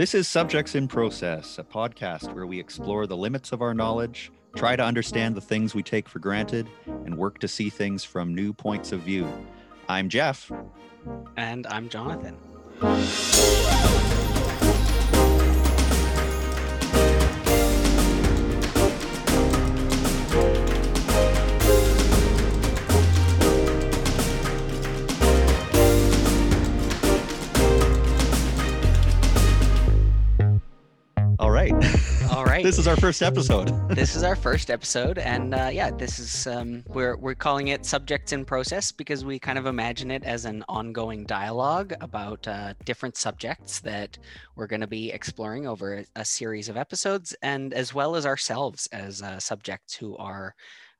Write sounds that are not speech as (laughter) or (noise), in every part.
This is Subjects in Process, a podcast where we explore the limits of our knowledge, try to understand the things we take for granted, and work to see things from new points of view. I'm Jeff. And I'm Jonathan. This is our first episode. (laughs) this is our first episode, and uh, yeah, this is um, we're we're calling it subjects in process because we kind of imagine it as an ongoing dialogue about uh, different subjects that we're going to be exploring over a, a, series of episodes, and as well as ourselves as uh, subjects who are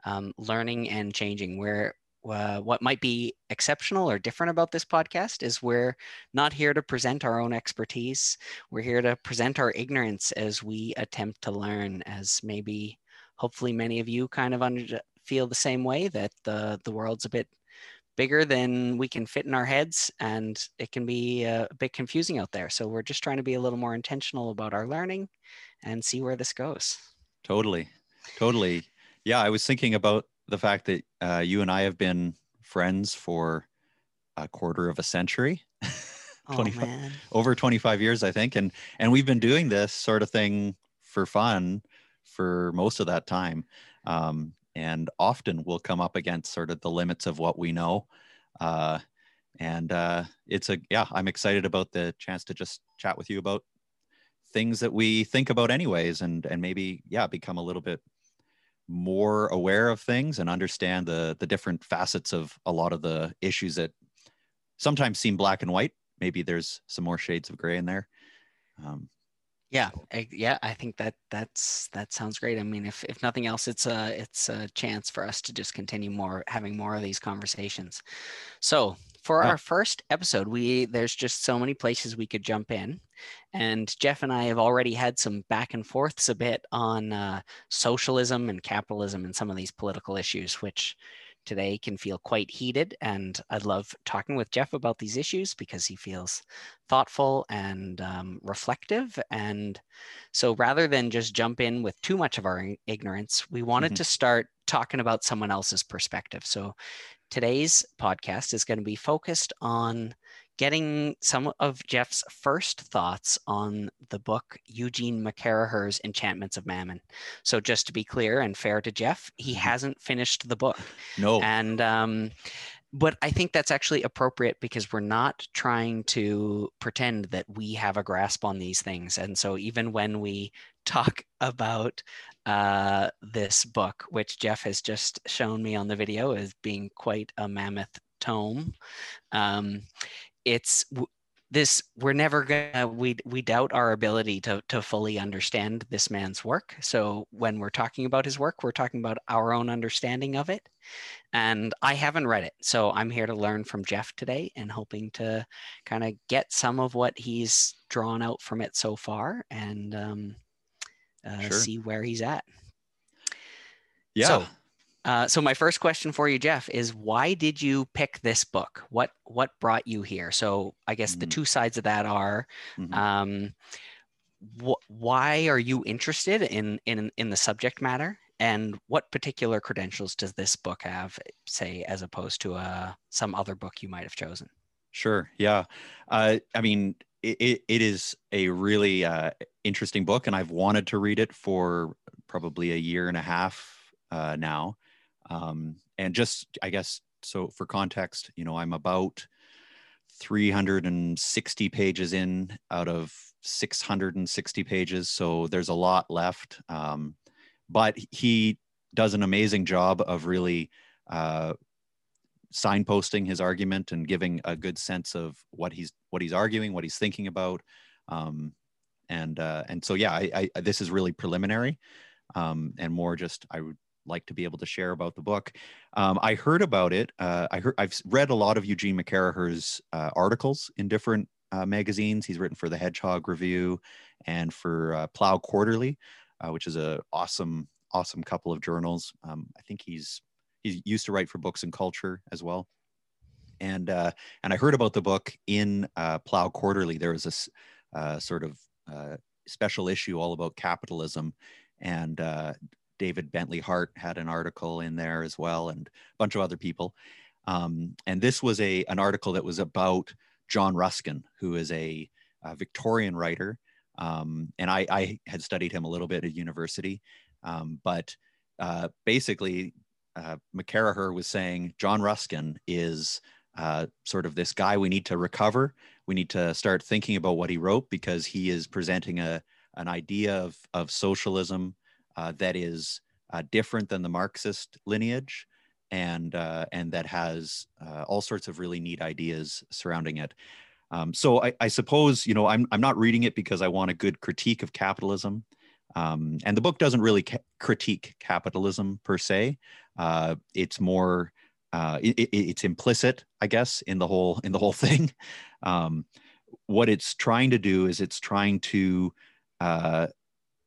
um, learning and changing. We're uh, what might be exceptional or different about this podcast is we're not here to present our own expertise. We're here to present our ignorance as we attempt to learn, as maybe hopefully many of you kind of under, feel the same way that the, the world's a bit bigger than we can fit in our heads and it can be a, a bit confusing out there. So we're just trying to be a little more intentional about our learning and see where this goes. Totally. Totally. Yeah, I was thinking about the fact that uh, you and I have been friends for a quarter of a century. Oh, over 25 years i think. And and we've been doing this sort of thing for fun for most of that time. Um, and often we'll come up against sort of the limits of what we know. Uh, and uh, it's a yeah i'm excited about the chance to just chat with you about things that we think about anyways and and maybe yeah become a little bit more aware of things and understand the the different facets of a lot of the issues that sometimes seem black and white. Maybe there's some more shades of gray in there. Um, yeah I, yeah i think that that's that sounds great. I mean if, if nothing else it's a it's a chance for us to just continue more having more of these conversations. So for yeah. our first episode we there's just so many places we could jump in and jeff and i have already had some back and forths a bit on uh, socialism and capitalism and some of these political issues which today can feel quite heated and i love talking with jeff about these issues because he feels thoughtful and um, reflective and so rather than just jump in with too much of our ignorance we wanted mm-hmm. to start talking about someone else's perspective so Today's podcast is going to be focused on getting some of Jeff's first thoughts on the book Eugene McCarraher's Enchantments of Mammon. So, just to be clear and fair to Jeff, he mm-hmm. hasn't finished the book. No. And, um, but I think that's actually appropriate because we're not trying to pretend that we have a grasp on these things. And so, even when we (laughs) talk about uh, this book, which Jeff has just shown me on the video as being quite a mammoth tome. Um, it's this we're never gonna we we doubt our ability to to fully understand this man's work so when we're talking about his work we're talking about our own understanding of it and i haven't read it so i'm here to learn from jeff today and hoping to kind of get some of what he's drawn out from it so far and um, uh, sure. see where he's at. Yeah. So, uh, so my first question for you, Jeff, is why did you pick this book? What what brought you here? So I guess mm-hmm. the two sides of that are, mm-hmm. um, wh- why are you interested in in in the subject matter, and what particular credentials does this book have, say, as opposed to uh, some other book you might have chosen? Sure. Yeah. Uh, I mean, it, it is a really uh, interesting book, and I've wanted to read it for probably a year and a half uh, now. Um, and just, I guess, so for context, you know, I'm about 360 pages in out of 660 pages, so there's a lot left. Um, but he does an amazing job of really uh, signposting his argument and giving a good sense of what he's what he's arguing, what he's thinking about, um, and uh, and so yeah, I, I, this is really preliminary, um, and more just I would like to be able to share about the book. Um, I heard about it. Uh, I heard I've read a lot of Eugene McCarraher's uh, articles in different uh, magazines. He's written for the Hedgehog Review and for uh, Plough Quarterly, uh, which is a awesome awesome couple of journals. Um, I think he's he used to write for Books and Culture as well. And uh, and I heard about the book in Plough Quarterly. There was this sort of special issue all about capitalism, and uh, David Bentley Hart had an article in there as well, and a bunch of other people. Um, and this was a an article that was about John Ruskin, who is a, a Victorian writer. Um, and I, I, had studied him a little bit at university, um, but uh, basically, uh, McCarraher was saying John Ruskin is uh, sort of this guy we need to recover. We need to start thinking about what he wrote because he is presenting a an idea of of socialism uh, that is uh, different than the Marxist lineage, and uh, and that has uh, all sorts of really neat ideas surrounding it. Um, so I, I, suppose you know I'm I'm not reading it because I want a good critique of capitalism, um, and the book doesn't really ca- critique capitalism per se. Uh, it's more uh, it, it, it's implicit, I guess, in the whole in the whole (laughs) thing. Um, what it's trying to do is it's trying to uh,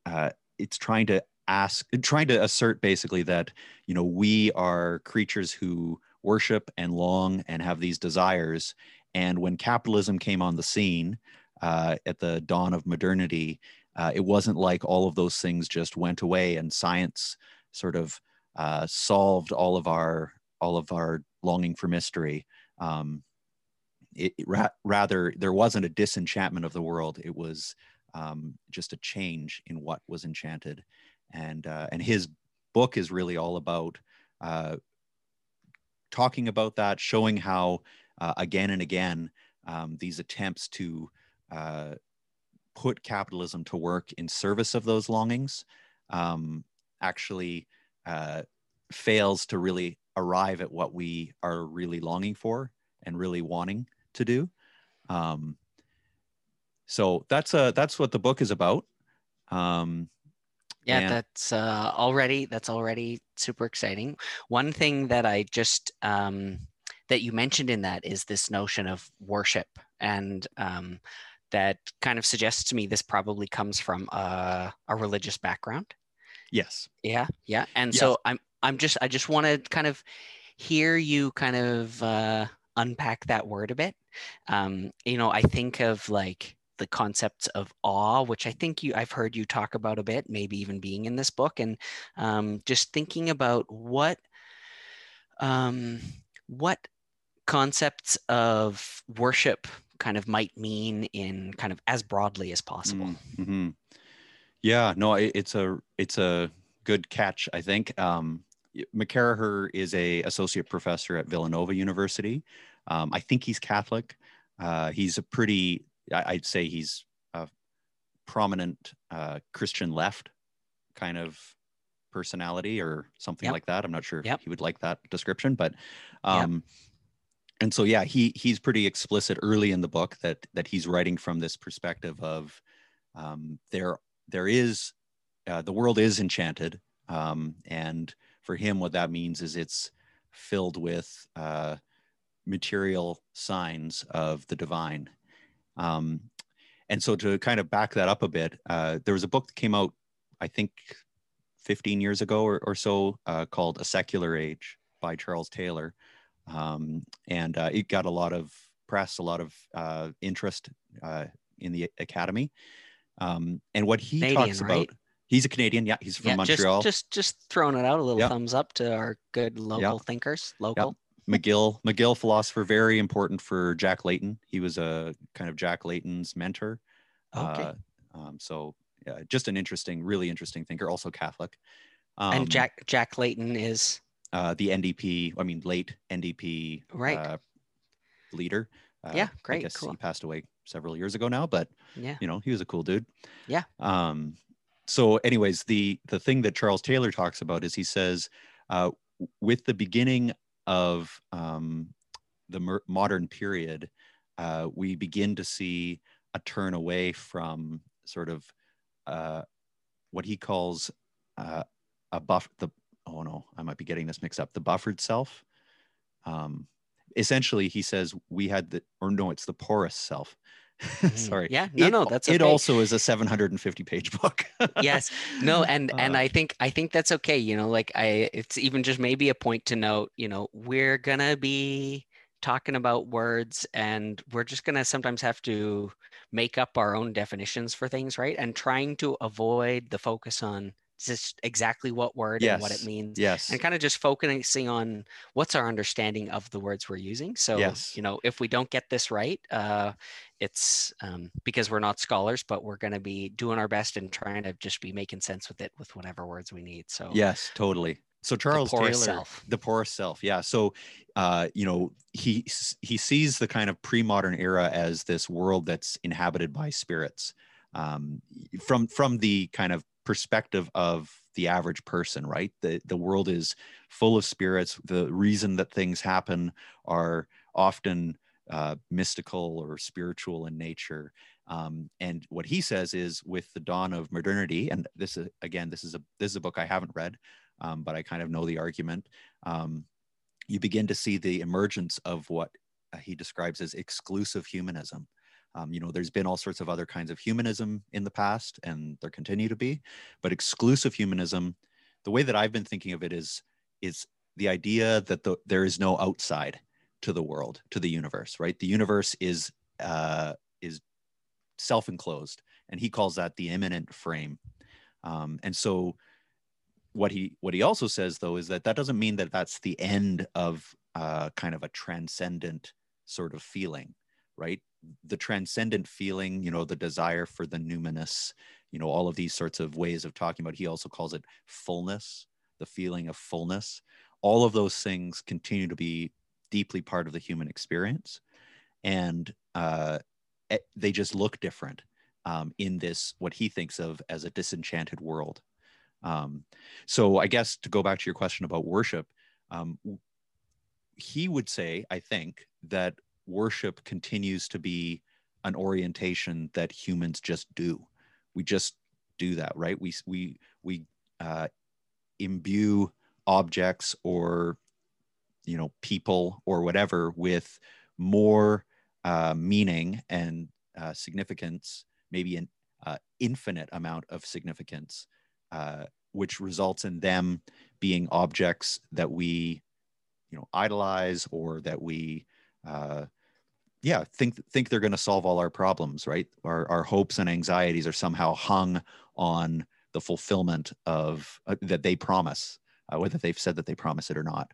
uh, it's trying to ask, trying to assert basically that you know we are creatures who worship and long and have these desires. And when capitalism came on the scene uh, at the dawn of modernity, uh, it wasn't like all of those things just went away and science sort of uh, solved all of our all of our longing for mystery. Um, it, ra- rather, there wasn't a disenchantment of the world. It was um, just a change in what was enchanted, and uh, and his book is really all about uh, talking about that, showing how uh, again and again um, these attempts to uh, put capitalism to work in service of those longings um, actually uh, fails to really arrive at what we are really longing for and really wanting to do. Um, so that's uh that's what the book is about. Um, yeah, that's uh, already that's already super exciting. One thing that I just um, that you mentioned in that is this notion of worship, and um, that kind of suggests to me this probably comes from a, a religious background. Yes. Yeah, yeah, and yes. so I'm I'm just I just want to kind of hear you kind of uh, unpack that word a bit. Um, you know, I think of like the concepts of awe, which I think you I've heard you talk about a bit, maybe even being in this book, and um, just thinking about what um, what concepts of worship kind of might mean in kind of as broadly as possible. Mm-hmm. Yeah, no, it's a it's a good catch. I think um, McCarraher is a associate professor at Villanova University. Um, I think he's Catholic. Uh, he's a pretty, I'd say he's a prominent uh, Christian left kind of personality or something yep. like that. I'm not sure yep. if he would like that description, but um, yep. and so yeah, he he's pretty explicit early in the book that that he's writing from this perspective of um, there there is uh, the world is enchanted um, and for him, what that means is it's filled with uh, material signs of the divine. Um, and so, to kind of back that up a bit, uh, there was a book that came out, I think, 15 years ago or, or so, uh, called A Secular Age by Charles Taylor. Um, and uh, it got a lot of press, a lot of uh, interest uh, in the academy. Um, and what he Canadian, talks about, right? He's a Canadian. Yeah, he's from yeah, Montreal. Just, just just throwing it out a little thumbs up to our good local thinkers. Local. McGill, McGill philosopher, very important for Jack Layton. He was a kind of Jack Layton's mentor. Okay. Uh, um, so yeah, just an interesting, really interesting thinker. Also Catholic. Um, and Jack Jack Layton is uh, the NDP. I mean, late NDP right uh, leader. Uh, yeah, great. I guess cool. he passed away several years ago now, but yeah, you know, he was a cool dude. Yeah. Um, so anyways the the thing that charles taylor talks about is he says uh, with the beginning of um, the modern period uh, we begin to see a turn away from sort of uh, what he calls uh, a buff the oh no i might be getting this mixed up the buffered self um, essentially he says we had the or no it's the porous self. (laughs) Sorry. Yeah. No, it, no, that's okay. it also is a 750 page book. (laughs) yes. No, and uh, and I think I think that's okay. You know, like I it's even just maybe a point to note, you know, we're gonna be talking about words and we're just going to sometimes have to make up our own definitions for things right and trying to avoid the focus on just exactly what word yes. and what it means yes and kind of just focusing on what's our understanding of the words we're using so yes. you know if we don't get this right uh, it's um, because we're not scholars but we're going to be doing our best and trying to just be making sense with it with whatever words we need so yes totally so Charles the Taylor, self. the porous self, yeah. So, uh, you know, he he sees the kind of pre-modern era as this world that's inhabited by spirits, um, from from the kind of perspective of the average person, right? The the world is full of spirits. The reason that things happen are often uh, mystical or spiritual in nature. Um, and what he says is, with the dawn of modernity, and this is again, this is a this is a book I haven't read, um, but I kind of know the argument. Um, you begin to see the emergence of what uh, he describes as exclusive humanism. Um, you know, there's been all sorts of other kinds of humanism in the past, and there continue to be, but exclusive humanism, the way that I've been thinking of it is, is the idea that the, there is no outside to the world, to the universe, right? The universe is uh, is self-enclosed, and he calls that the immanent frame. Um, and so what he what he also says though is that that doesn't mean that that's the end of uh, kind of a transcendent sort of feeling right? The transcendent feeling you know the desire for the numinous you know all of these sorts of ways of talking about he also calls it fullness the feeling of fullness. All of those things continue to be deeply part of the human experience. And uh, eh, they just look different um, in this what he thinks of as a disenchanted world. Um, so I guess to go back to your question about worship, um, he would say, I think, that worship continues to be an orientation that humans just do. We just do that, right? We we we uh, imbue objects or you know people or whatever with more uh, meaning and uh, significance, maybe an uh, infinite amount of significance uh, which results in them being objects that we, you know, idolize or that we, uh, yeah, think think they're going to solve all our problems, right? Our our hopes and anxieties are somehow hung on the fulfillment of uh, that they promise, uh, whether they've said that they promise it or not.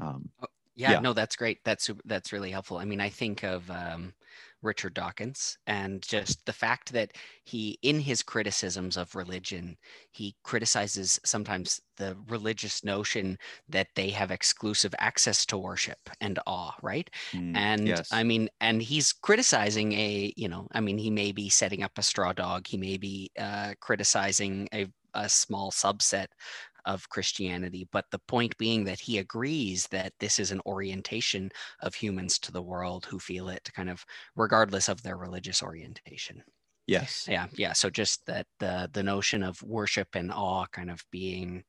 Um, oh, yeah, yeah, no, that's great. That's super, that's really helpful. I mean, I think of um, Richard Dawkins, and just the fact that he, in his criticisms of religion, he criticizes sometimes the religious notion that they have exclusive access to worship and awe, right? Mm, and yes. I mean, and he's criticizing a, you know, I mean, he may be setting up a straw dog, he may be uh, criticizing a a small subset of Christianity. But the point being that he agrees that this is an orientation of humans to the world who feel it kind of regardless of their religious orientation. Yes. Yeah. Yeah. So just that the the notion of worship and awe kind of being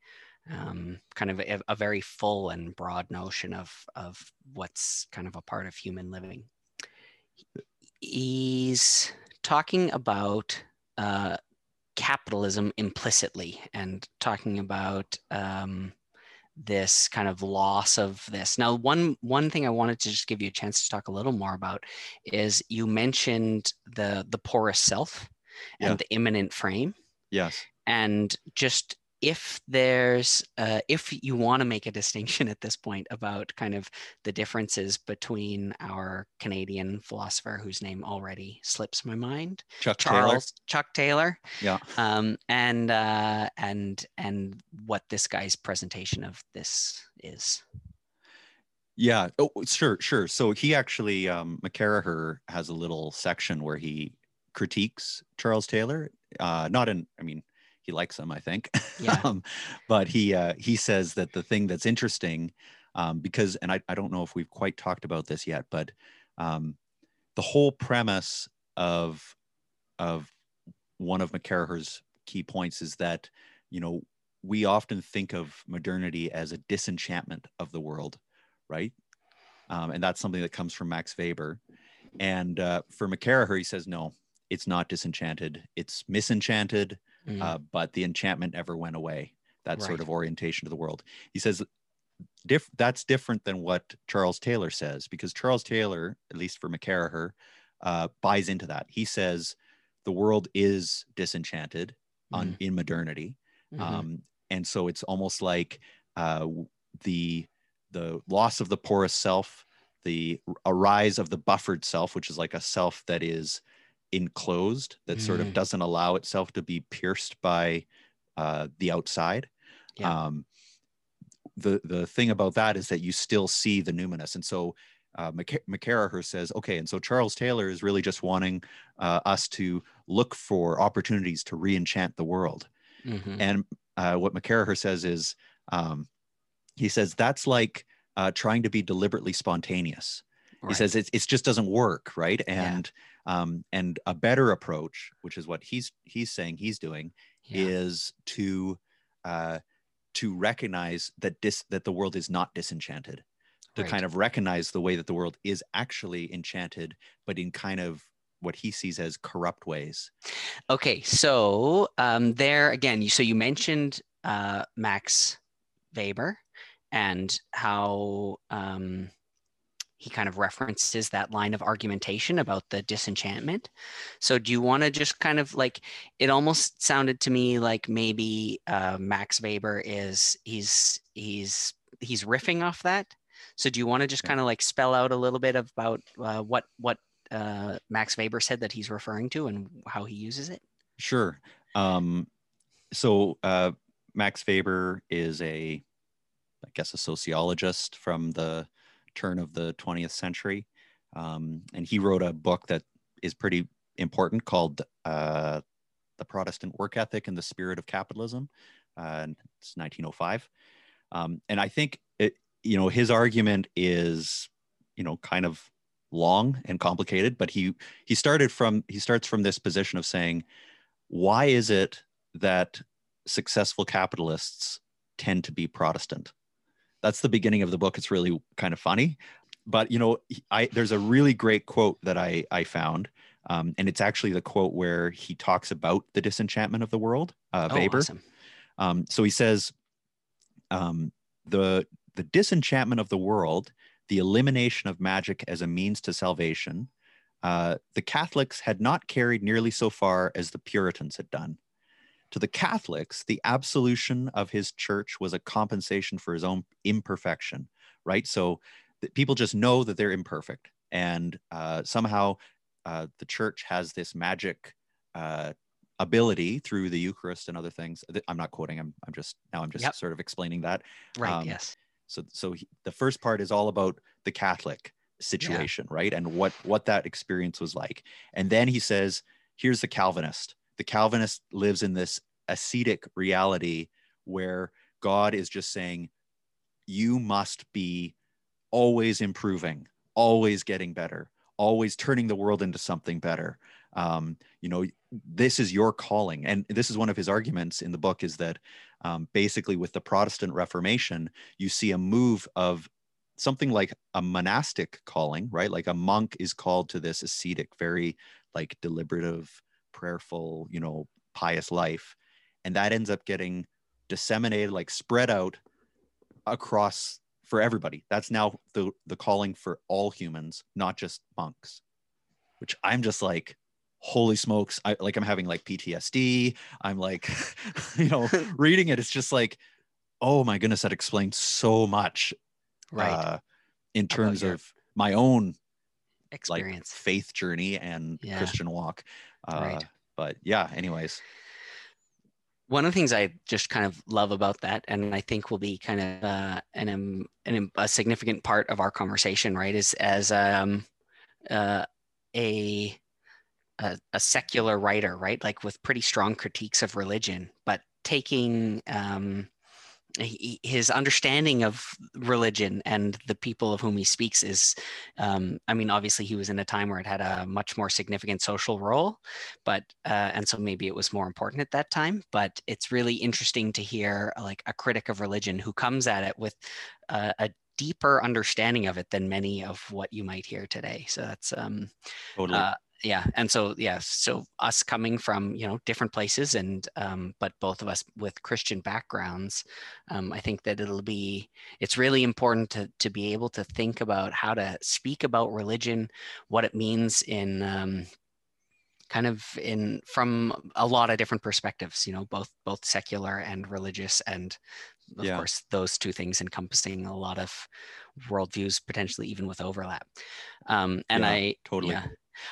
um, kind of a, a, very full and broad notion of of what's kind of a part of human living. He's talking about uh, capitalism implicitly and talking about um, this kind of loss of this. Now, one one thing I wanted to just give you a chance to talk a little more about is you mentioned the the porous self and yeah. the immanent frame. Yes. And just if there's uh, if you want to make a distinction at this point about kind of the differences between our canadian philosopher whose name already slips my mind chuck charles taylor. chuck taylor. Yeah. Um, and uh, and and what this guy's presentation of this is. Yeah. Oh sure sure. So he actually um mccarraher has a little section where he critiques charles taylor uh not in i mean he likes them, I think. (laughs) Yeah. um, but he uh, he says that the thing that's interesting, um, because and I, I don't know if we've quite talked about this yet, but um, the whole premise of of one of McCarraher's key points is that you know we often think of modernity as a disenchantment of the world, right? Um, and that's something that comes from Max Weber. And uh, for McCarraher, he says no, it's not disenchanted; it's misenchanted mm. uh, but the enchantment never went away. That right. sort of orientation to the world. He says diff- that's different than what Charles Taylor says because Charles Taylor, at least for McCarraher, uh, buys into that. He says the world is disenchanted on Mm-hmm. in modernity, Mhm. um, and so it's almost like uh, the the loss of the porous self, the a rise of the buffered self, which is like a self that is enclosed, that sort Mm. of doesn't allow itself to be pierced by uh, the outside. Yeah. Um, the the thing about that is that you still see the numinous, and so uh, McCarraher says, okay, and so Charles Taylor is really just wanting uh, us to look for opportunities to re-enchant the world. Mhm. And uh, what McCarraher says is, um, he says that's like uh, trying to be deliberately spontaneous. He says it, it just doesn't work, right? Yeah. And um, and a better approach, which is what he's he's saying he's doing, yeah. is to uh, to recognize that dis- that the world is not disenchanted, to Right. kind of recognize the way that the world is actually enchanted, but in kind of what he sees as corrupt ways. Okay, so um, there again, so you mentioned uh, Max Weber and how um, he kind of references that line of argumentation about the disenchantment. So, do you want to just kind of like it almost sounded to me like maybe uh, Max Weber is he's he's he's riffing off that. So, do you want to just kind of like spell out a little bit about uh, what what uh, Max Weber said that he's referring to and how he uses it? Sure. Um, so uh, Max Weber is a, I guess, a sociologist from the turn of the 20th century, um, and he wrote a book that is pretty important called uh, "The Protestant Work Ethic and the Spirit of Capitalism." Uh, it's 1905, um, and I think it, you know, his argument is, you know, kind of long and complicated, but he he started from he starts from this position of saying why is it that successful capitalists tend to be Protestant? That's the beginning of the book. It's really kind of funny, but you know, I there's a really great quote that I I found, um, and it's actually the quote where he talks about the disenchantment of the world. Uh, Oh, Weber. awesome. Um, so he says, um, the the disenchantment of the world, the elimination of magic as a means to salvation, uh, the Catholics had not carried nearly so far as the Puritans had done. To the Catholics, the absolution of his church was a compensation for his own imperfection, right? So that people just know that they're imperfect, and uh, somehow uh, the church has this magic uh, ability through the Eucharist and other things. I'm not quoting. I'm, I'm just now. I'm just Yep. sort of explaining that. Right. um, yes. So, so he, the first part is all about the Catholic situation, right, and what what that experience was like. And then he says, "Here's the Calvinist. The Calvinist lives in this ascetic reality where God is just saying, you must be always improving, always getting better, always turning the world into something better. Um, you know, this is your calling. And this is one of his arguments in the book is that um, basically with the Protestant Reformation, you see a move of something like a monastic calling, right? Like a monk is called to this ascetic, very like deliberative, prayerful, you know, pious life. And that ends up getting disseminated, like spread out across for everybody. That's now the the calling for all humans, not just monks. Which I'm just like, holy smokes! I like I'm having like PTSD. I'm like, (laughs) you know, (laughs) reading it. It's just like, oh my goodness, that explains so much Right. uh, in terms of my own like Experience. faith journey and Yeah. Christian walk. Uh, Right. But yeah, anyways, one of the things I just kind of love about that, and I think will be kind of uh, an, um, an a significant part of our conversation, right, is as um, uh, a, a a secular writer, right, like with pretty strong critiques of religion, but taking um, he, his understanding of religion and the people of whom he speaks is, um, I mean, obviously he was in a time where it had a much more significant social role, but uh, and so maybe it was more important at that time but it's really interesting to hear like a critic of religion who comes at it with uh, a deeper understanding of it than many of what you might hear today so that's um totally. uh, yeah and so yeah so us coming from you know different places and um, but both of us with christian backgrounds um, i think that it'll be it's really important to to be able to think about how to speak about religion what it means in um, kind of in from a lot of different perspectives you know both both secular and religious and of yeah. course those two things encompassing a lot of worldviews potentially even with overlap. Um, and yeah, i totally. yeah,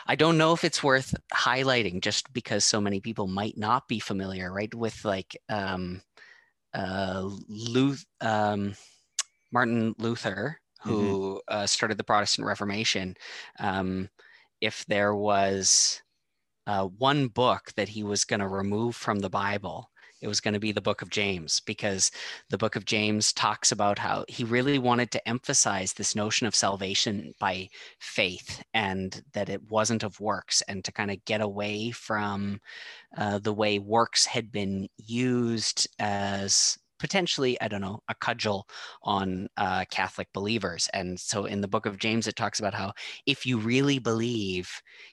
I don't know if it's worth highlighting just because so many people might not be familiar, right, with like um, uh, Luth- um, Martin Luther, who mm-hmm. uh, started the Protestant Reformation. Um, if there was uh, one book that he was going to remove from the Bible, it was going to be the book of James because the book of James talks about how he really wanted to emphasize this notion of salvation by faith and that it wasn't of works and to kind of get away from uh, the way works had been used as potentially, I don't know, a cudgel on uh, Catholic believers. And so in the book of James, it talks about how if you really believe,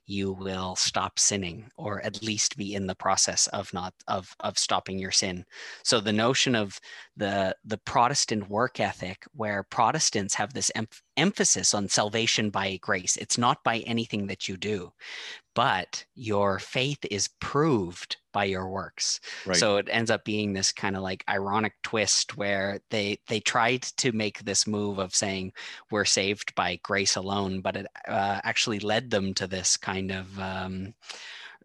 you will stop sinning, or at least be in the process of not of of stopping your sin. So the notion of the the Protestant work ethic, where Protestants have this em- emphasis on salvation by grace, it's not by anything that you do, but your faith is proved by your works. Right. so it ends up being this kind of like ironic twist where they they tried to make this move of saying we're saved by grace alone but it uh, actually led them to this kind of um,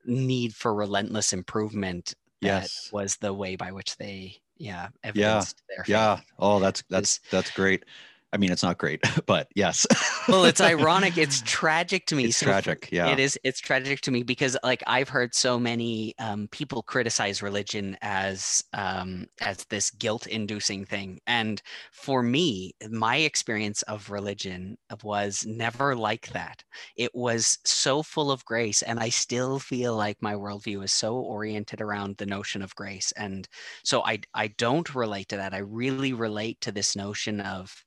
need for relentless improvement that yes. was the way by which they yeah yeah. yeah. Oh that's that's that's great I mean, it's not great, (laughs) but yes. well, it's (laughs) ironic. It's tragic to me. It's so tragic. Yeah. It is. It's tragic to me because, like, I've heard so many um, people criticize religion as um, as this guilt-inducing thing, and for me, my experience of religion was never like that. It was so full of grace, and I still feel like my worldview is so oriented around the notion of grace, and so I I don't relate to that. I really relate to this notion of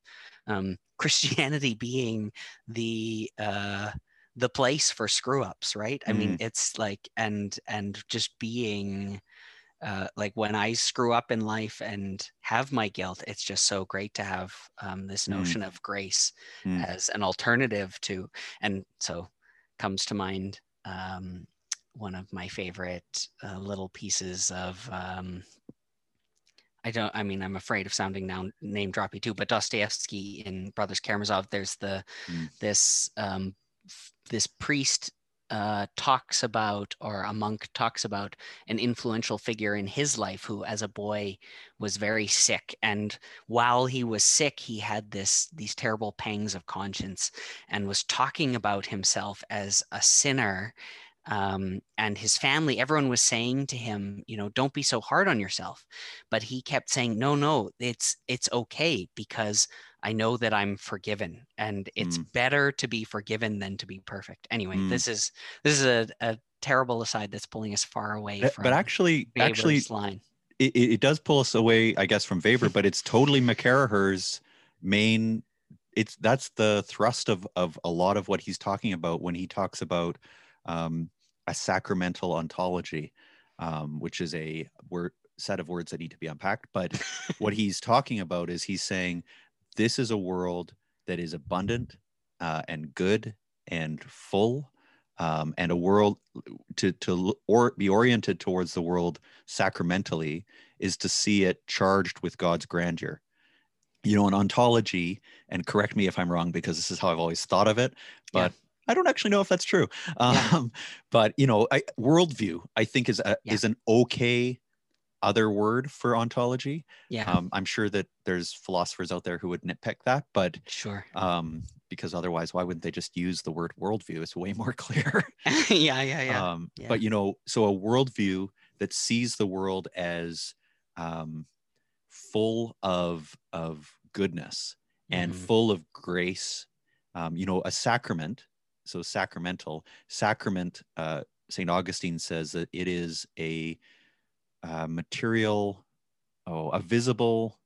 um, (laughs) Christianity being the uh, the place for screw ups, right? I mean, mm. it's like and and just being uh, like when I screw up in life and have my guilt, it's just so great to have um, this mm. notion mm. of grace mm. as an alternative to, and so comes to mind um, one of my favorite uh, little pieces of um, I don't. I mean, I'm afraid of sounding now name droppy too. But Dostoevsky in Brothers Karamazov, there's the mm. this um, this priest uh, talks about, or a monk talks about, an influential figure in his life who, as a boy, was very sick, and while he was sick, he had this these terrible pangs of conscience, and was talking about himself as a sinner um, and his family everyone was saying to him you know don't be so hard on yourself but he kept saying no no it's it's okay because i know that i'm forgiven and it's mm. better to be forgiven than to be perfect anyway mm. this is this is a, a terrible aside that's pulling us far away but, from but actually Weber's actually line it, it does pull us away i guess from Weber but it's totally mccarraher's main it's that's the thrust of of a lot of what he's talking about when he talks about um, a sacramental ontology, um, which is a word set of words that need to be unpacked. But (laughs) what he's talking about is he's saying this is a world that is abundant uh, and good and full, um, and a world to to or be oriented towards the world sacramentally is to see it charged with God's grandeur you know, an ontology, and correct me if I'm wrong because this is how I've always thought of it, but I don't actually know if that's true. Yeah. Um, but you know, I, worldview I think is a, yeah. is an okay other word for ontology. Yeah. Um, I'm sure that there's philosophers out there who would nitpick that, but sure. Um, because otherwise, why wouldn't they just use the word worldview? It's way more (laughs) clear. (laughs) yeah, yeah, yeah. Um, yeah. But you know, so a worldview that sees the world as um, full of of goodness and mm-hmm. full of grace. Um, you know, a sacrament so sacramental sacrament uh, st augustine says that it is a uh, material oh a visible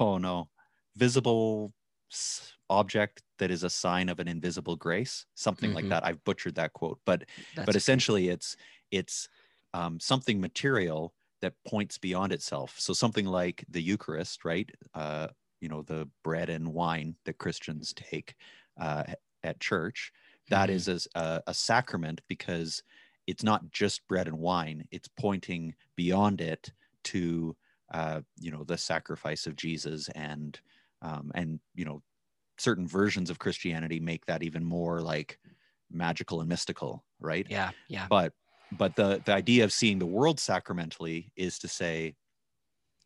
oh no visible object that is a sign of an invisible grace something Mhm. like that. I've butchered that quote but That's but essentially it's it's um, something material that points beyond itself. So something like the eucharist right? Uh, you know the bread and wine that christians take uh, at church That Mhm. is a, a sacrament because it's not just bread and wine it's pointing beyond it to uh, you know the sacrifice of jesus and um, and you know certain versions of christianity make that even more like magical and mystical right yeah, yeah, but but the the idea of seeing the world sacramentally is to say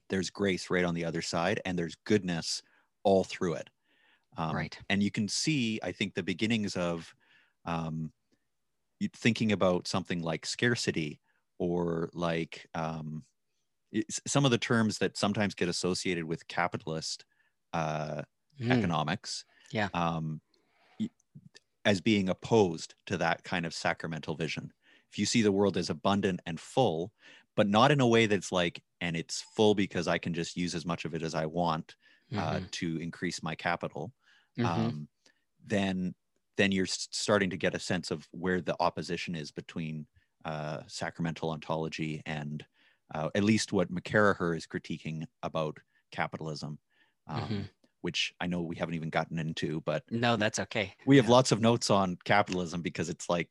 there's grace right on the other side and there's goodness all through it um, right. and you can see i think the beginnings of um, thinking about something like scarcity or like um, some of the terms that sometimes get associated with capitalist uh, Mm, economics Yeah. um, as being opposed to that kind of sacramental vision if you see the world as abundant and full but not in a way that's like and it's full because i can just use as much of it as i want uh, mhm, to increase my capital mhm. um, then then you're starting to get a sense of where the opposition is between uh, sacramental ontology and uh, at least what McCarraher is critiquing about capitalism, um, Mhm. which I know we haven't even gotten into, but no, that's okay. we have Yeah. lots of notes on capitalism because it's like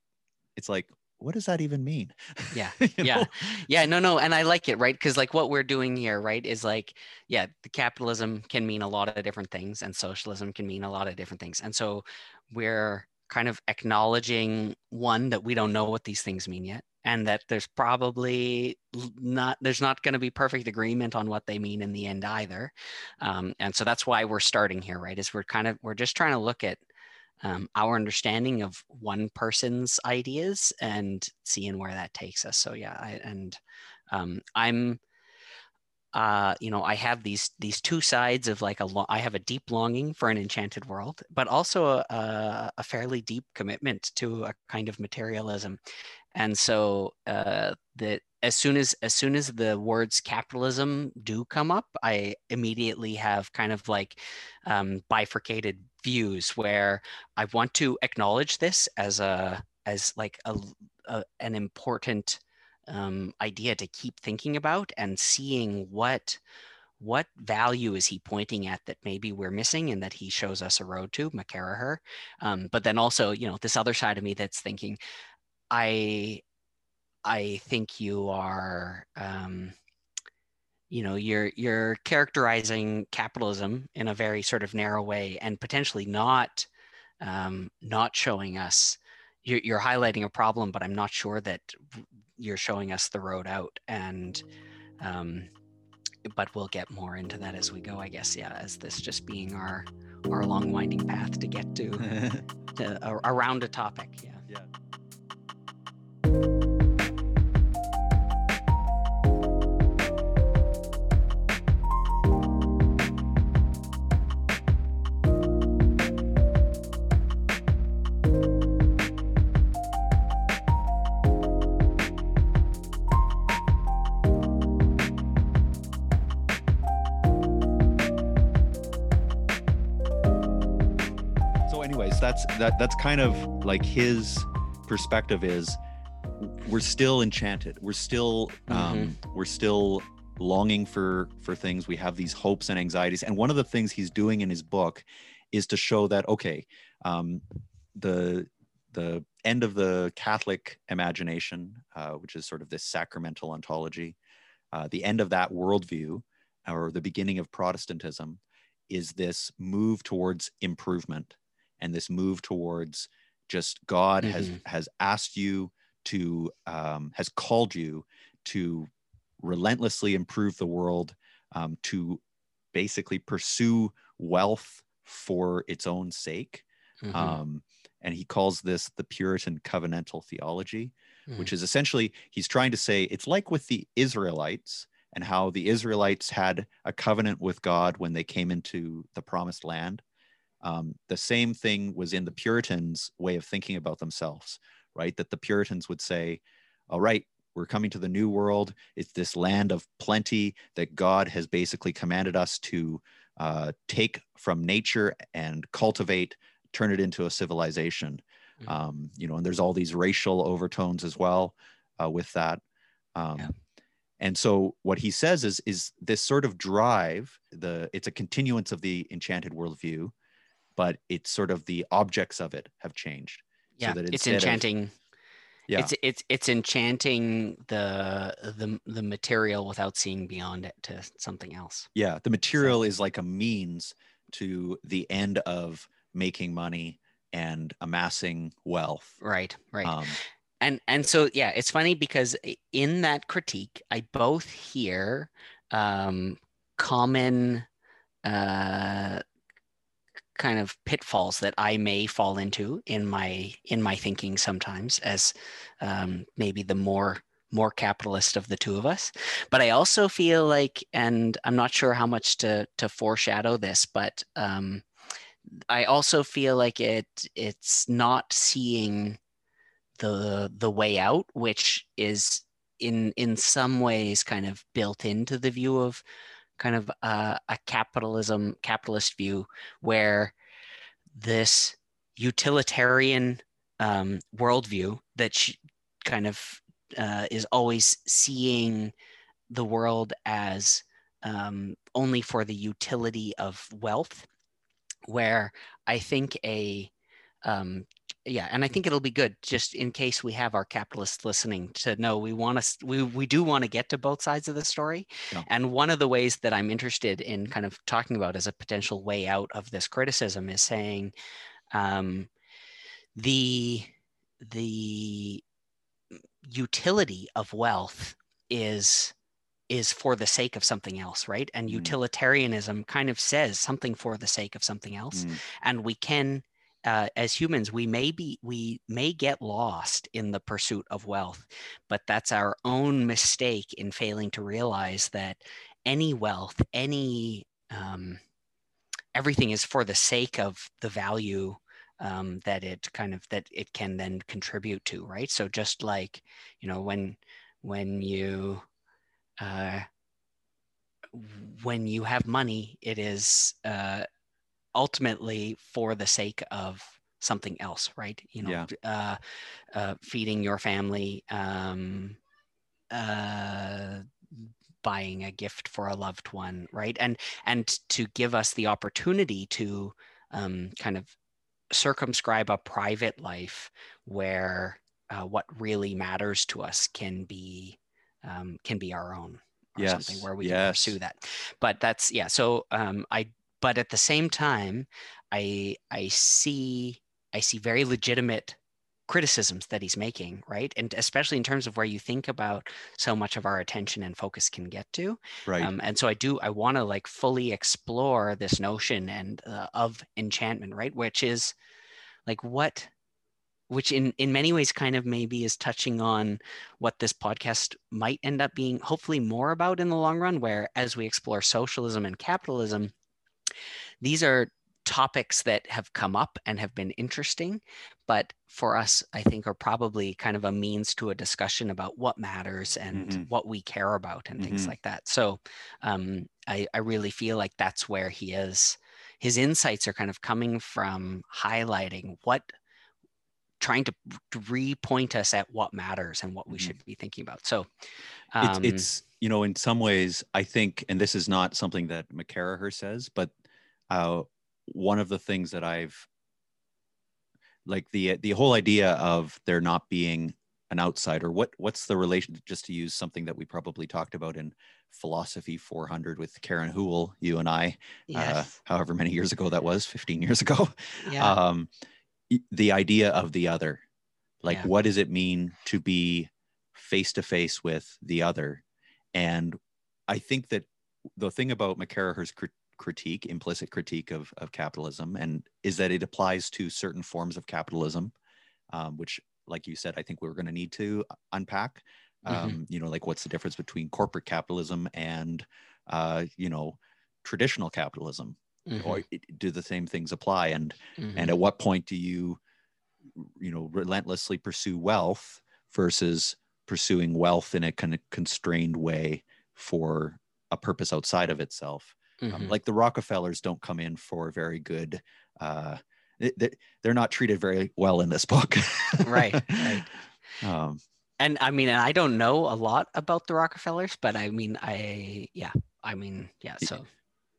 it's like what does that even mean? Yeah, (laughs) yeah. know? Yeah, no, no, and I like it, right? Because like what we're doing here, right, is like, yeah, the capitalism can mean a lot of different things, and socialism can mean a lot of different things, and so we're kind of acknowledging one that we don't know what these things mean yet, and that there's probably not there's not going to be perfect agreement on what they mean in the end either, um, and so that's why we're starting here, right? Is we're kind of we're just trying to look at um, our understanding of one person's ideas and seeing where that takes us. So yeah, I, and um, I'm, uh, you know, I have these these two sides of like a lo- I have a deep longing for an enchanted world, but also a, a, a fairly deep commitment to a kind of materialism. And so uh, that as soon as as soon as the words capitalism do come up, I immediately have kind of like um, bifurcated views where I want to acknowledge this as a as like a, a an important um, idea to keep thinking about and seeing what what value is he pointing at that maybe we're missing and that he shows us a road to McCarraher. Um, but then also, you know, this other side of me that's thinking, I I think you are um, you know you're you're characterizing capitalism in a very sort of narrow way and potentially not um, not showing us you're, you're highlighting a problem but i'm not sure that you're showing us the road out and um, but we'll get more into that as we go i guess yeah as this just being our our long winding path to get to, (laughs) to a- around a topic yeah yeah. That's that that's kind of like his perspective is we're still enchanted. We're still um we're still longing for for things. We have these hopes and anxieties. And one of the things he's doing in his book is to show that okay um the the end of the catholic imagination uh, which is sort of this sacramental ontology uh, the end of that worldview or the beginning of protestantism is this move towards improvement and this move towards just God has Mhm. has asked you to um, has called you to relentlessly improve the world um, to basically pursue wealth for its own sake Mhm. um, and he calls this the puritan covenantal theology Mhm. which is essentially he's trying to say it's like with the israelites and how the israelites had a covenant with god when they came into the promised land um, the same thing was in the puritans way of thinking about themselves right that the puritans would say all right we're coming to the new world it's this land of plenty that god has basically commanded us to uh, take from nature and cultivate turn it into a civilization. Mhm. Um, you know, and there's all these racial overtones as well uh, with that. Um, Yeah. And so what he says is is this sort of drive, the it's a continuance of the enchanted worldview, but it's sort of the objects of it have changed. So Yeah, that it's instead of- enchanting. Yeah. It's it's it's enchanting the the the material without seeing beyond it to something else. Yeah, the material is like a means to the end of making money and amassing wealth. Right, right. Um, and and so yeah it's funny because in that critique i both hear um common uh kind of pitfalls that i may fall into in my in my thinking sometimes as um maybe the more more capitalist of the two of us. But i also feel like and i'm not sure how much to to foreshadow this but um i also feel like it it's not seeing the the way out, which is in in some ways kind of built into the view of kind of uh, a capitalism capitalist view where this utilitarian um, worldview that sh- kind of uh, is always seeing the world as um, only for the utility of wealth, where I think a um, yeah, and I think it'll be good just in case we have our capitalists listening to know we want to we we do want to get to both sides of the story. Yeah. And one of the ways that I'm interested in kind of talking about as a potential way out of this criticism is saying um, the the utility of wealth is is for the sake of something else, right? And Mm. utilitarianism kind of says something for the sake of something else mm, and we can uh, as humans we may be we may get lost in the pursuit of wealth but that's our own mistake in failing to realize that any wealth any um, everything is for the sake of the value um, that it kind of that it can then contribute to right? So just like you know when when you uh, when you have money it is uh, ultimately for the sake of something else right? You know Yeah. uh, uh, feeding your family um, uh, buying a gift for a loved one right? And and to give us the opportunity to um, kind of circumscribe a private life where uh, what really matters to us can be um, can be our own or something where we can pursue that. But that's yeah so um, i but at the same time i i see i see very legitimate criticisms that he's making right? And especially in terms of where you think about so much of our attention and focus can get to. Right. um, and so i do i want to like fully explore this notion and uh, of enchantment right? Which is like what which in in many ways kind of maybe is touching on what this podcast might end up being hopefully more about in the long run where as we explore socialism and capitalism these are topics that have come up and have been interesting but for us i think are probably kind of a means to a discussion about what matters and Mhm. what we care about and things Mhm. like that so um, I, I really feel like that's where he is his insights are kind of coming from highlighting what trying to repoint us at what matters and what we Mhm. should be thinking about so it's, um, it's you know in some ways i think and this is not something that mccarraher says but uh, one of the things that i've like the the whole idea of there not being an outsider what what's the relation just to use something that we probably talked about in philosophy 400 with karen hool you and i uh, however many years ago that was 15 years ago. Yeah. Um, the idea of the other. Like Yeah. what does it mean to be face to face with the other? And i think that the thing about mccarraher's crit- critique implicit critique of, of capitalism and is that it applies to certain forms of capitalism um, which like you said i think we're going to need to unpack. Mhm. um, you know like what's the difference between corporate capitalism and uh, you know traditional capitalism? Mhm, or do the same things apply? And mhm. and at what point do you you know relentlessly pursue wealth versus pursuing wealth in a kind of constrained way for a purpose outside of itself um, Mhm. like the rockefellers don't come in for very good uh, they, they're not treated very well in this book. right. Right. (laughs) Um, and I mean, and I don't know a lot about the Rockefellers, but I mean, I yeah, I mean, yeah. So,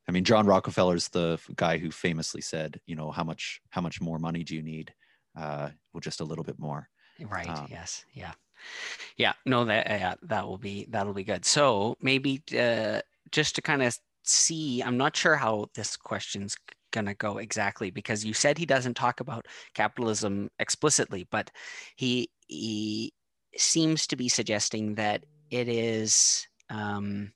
I mean, John Rockefeller's the guy who famously said, you know, how much how much more money do you need? Uh, well, just a little bit more. Right. Um, yes. Yeah. Yeah. No, that yeah, that will be that'll be good. So maybe uh, just to kind of see, I'm not sure how this question's gonna go exactly because you said he doesn't talk about capitalism explicitly, but he he seems to be suggesting that it is um,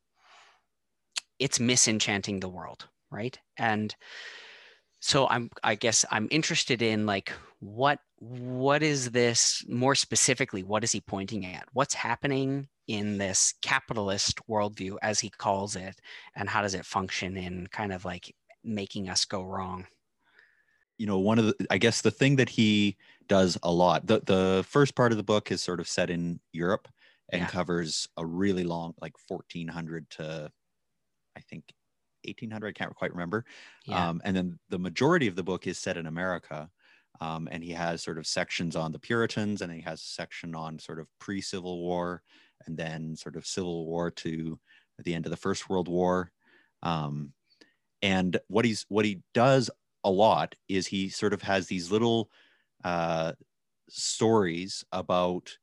it's misenchanting the world, right? And so I'm I guess I'm interested in like what what is this more specifically? What is he pointing at? What's happening in this capitalist worldview, as he calls it, and how does it function in kind of like making us go wrong? You know, one of the I guess the thing that he does a lot. The the first part of the book is sort of set in Europe and yeah. covers a really long, like 1400 to I think 1800. I can't quite remember. Yeah. Um, and then the majority of the book is set in America. Um, and he has sort of sections on the Puritans, and he has a section on sort of pre Civil War, and then sort of Civil War to the end of the First World War. Um, and what he's what he does a lot is he sort of has these little uh, stories about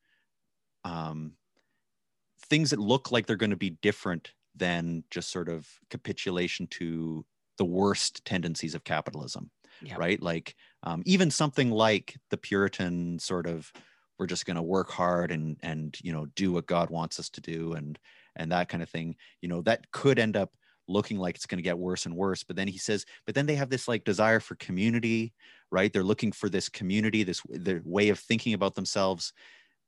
um, things that look like they're going to be different than just sort of capitulation to the worst tendencies of capitalism yep. right like um, even something like the puritan sort of we're just going to work hard and and you know do what god wants us to do and and that kind of thing you know that could end up looking like it's going to get worse and worse but then he says but then they have this like desire for community right they're looking for this community this their way of thinking about themselves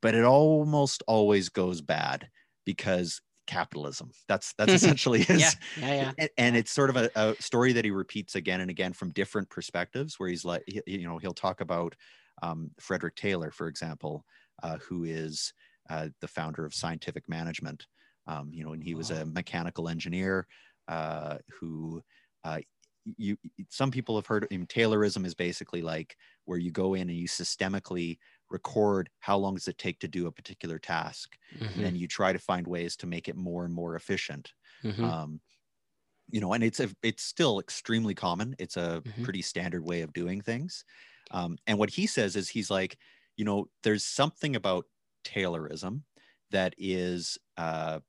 but it almost always goes bad because capitalism that's that's (laughs) essentially his yeah, yeah, yeah. And, and it's sort of a, a, story that he repeats again and again from different perspectives where he's like you know he'll talk about um, frederick taylor for example uh, who is uh, the founder of scientific management um, you know and he was a mechanical engineer uh, who uh, you some people have heard I mean, Taylorism is basically like where you go in and you systemically record how long does it take to do a particular task mm-hmm. and then you try to find ways to make it more and more efficient mm-hmm. um, you know and it's a, it's still extremely common it's a mm-hmm. pretty standard way of doing things um, and what he says is he's like you know there's something about Taylorism that is uh,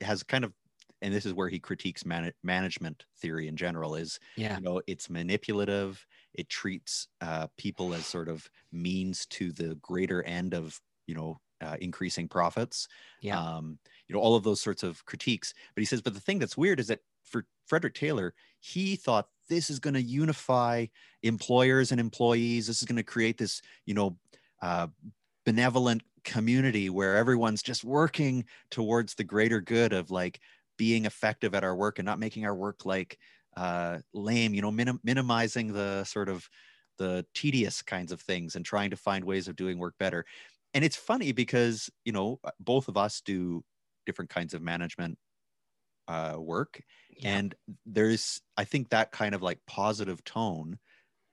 has kind of and this is where he critiques man- management theory in general is yeah. you know it's manipulative. It treats uh, people as sort of means to the greater end of you know uh, increasing profits. Yeah. Um, you know all of those sorts of critiques. But he says but the thing that's weird is that for frederick taylor he thought this is going to unify employers and employees this is going to create this you know uh, benevolent community where everyone's just working towards the greater good of like being effective at our work and not making our work like uh, lame, you know, minim- minimizing the sort of the tedious kinds of things and trying to find ways of doing work better. And it's funny because, you know, both of us do different kinds of management uh, work. Yeah. And there's, I think that kind of like positive tone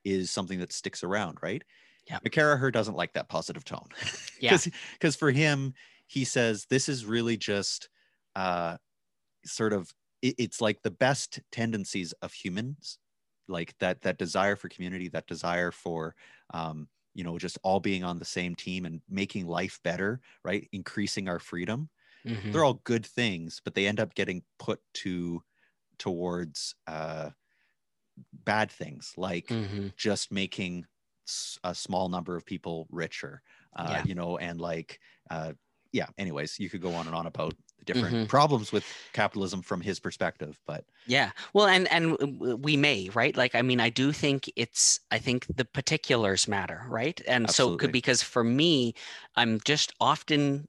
is something that sticks around, right? Yeah. McCarraher doesn't like that positive tone. (laughs) yeah. Because for him, he says this is really just uh, sort of it, it's like the best tendencies of humans like that that desire for community that desire for um, you know just all being on the same team and making life better right increasing our freedom mm-hmm. they're all good things but they end up getting put to towards uh, bad things like mm-hmm. just making a small number of people richer uh, yeah. you know and like uh, yeah anyways you could go on and on about different mm-hmm. problems with capitalism from his perspective but yeah well and and we may right like i mean i do think it's i think the particulars matter right and Absolutely. so could because for me i'm just often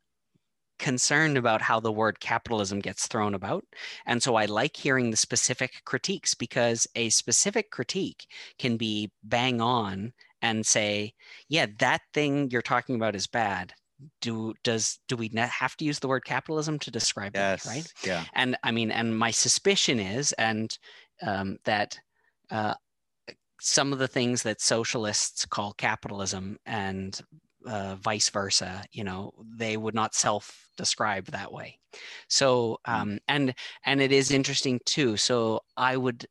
concerned about how the word capitalism gets thrown about. And so I like hearing the specific critiques because a specific critique can be bang on and say, yeah, that thing you're talking about is bad. Do does do we have to use the word capitalism to describe yes, that? Right? Yeah. And i mean and my suspicion is and um, that uh, some of the things that socialists call capitalism and uh, vice versa you know they would not self describe that way so hmm. um, and and it is interesting too so i would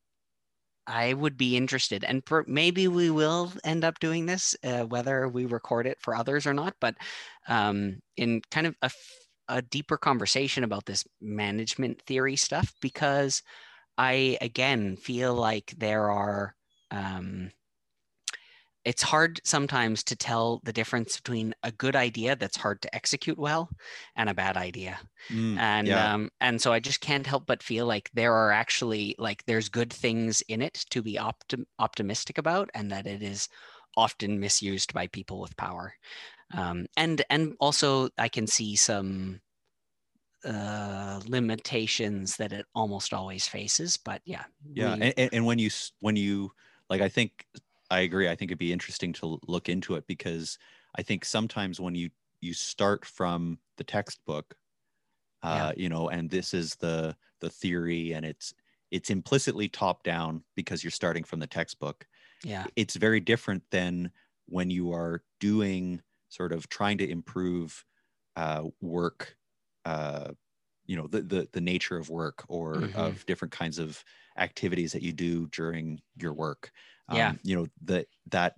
i would be interested and per, maybe we will end up doing this uh, whether we record it for others or not but um, in kind of a, a deeper conversation about this management theory stuff because i again feel like there are um, it's hard sometimes to tell the difference between a good idea that's hard to execute well and a bad idea mm, and yeah. um and so i just can't help but feel like there are actually like there's good things in it to be optim- optimistic about and that it is often misused by people with power um and and also i can see some uh limitations that it almost always faces but yeah yeah we, and, and when you when you like i think I agree. I think it'd be interesting to look into it because I think sometimes when you you start from the textbook, uh, yeah. you know, and this is the the theory, and it's it's implicitly top down because you're starting from the textbook. Yeah, it's very different than when you are doing sort of trying to improve uh, work. Uh, you know the, the the nature of work or mm-hmm. of different kinds of activities that you do during your work um, yeah you know the that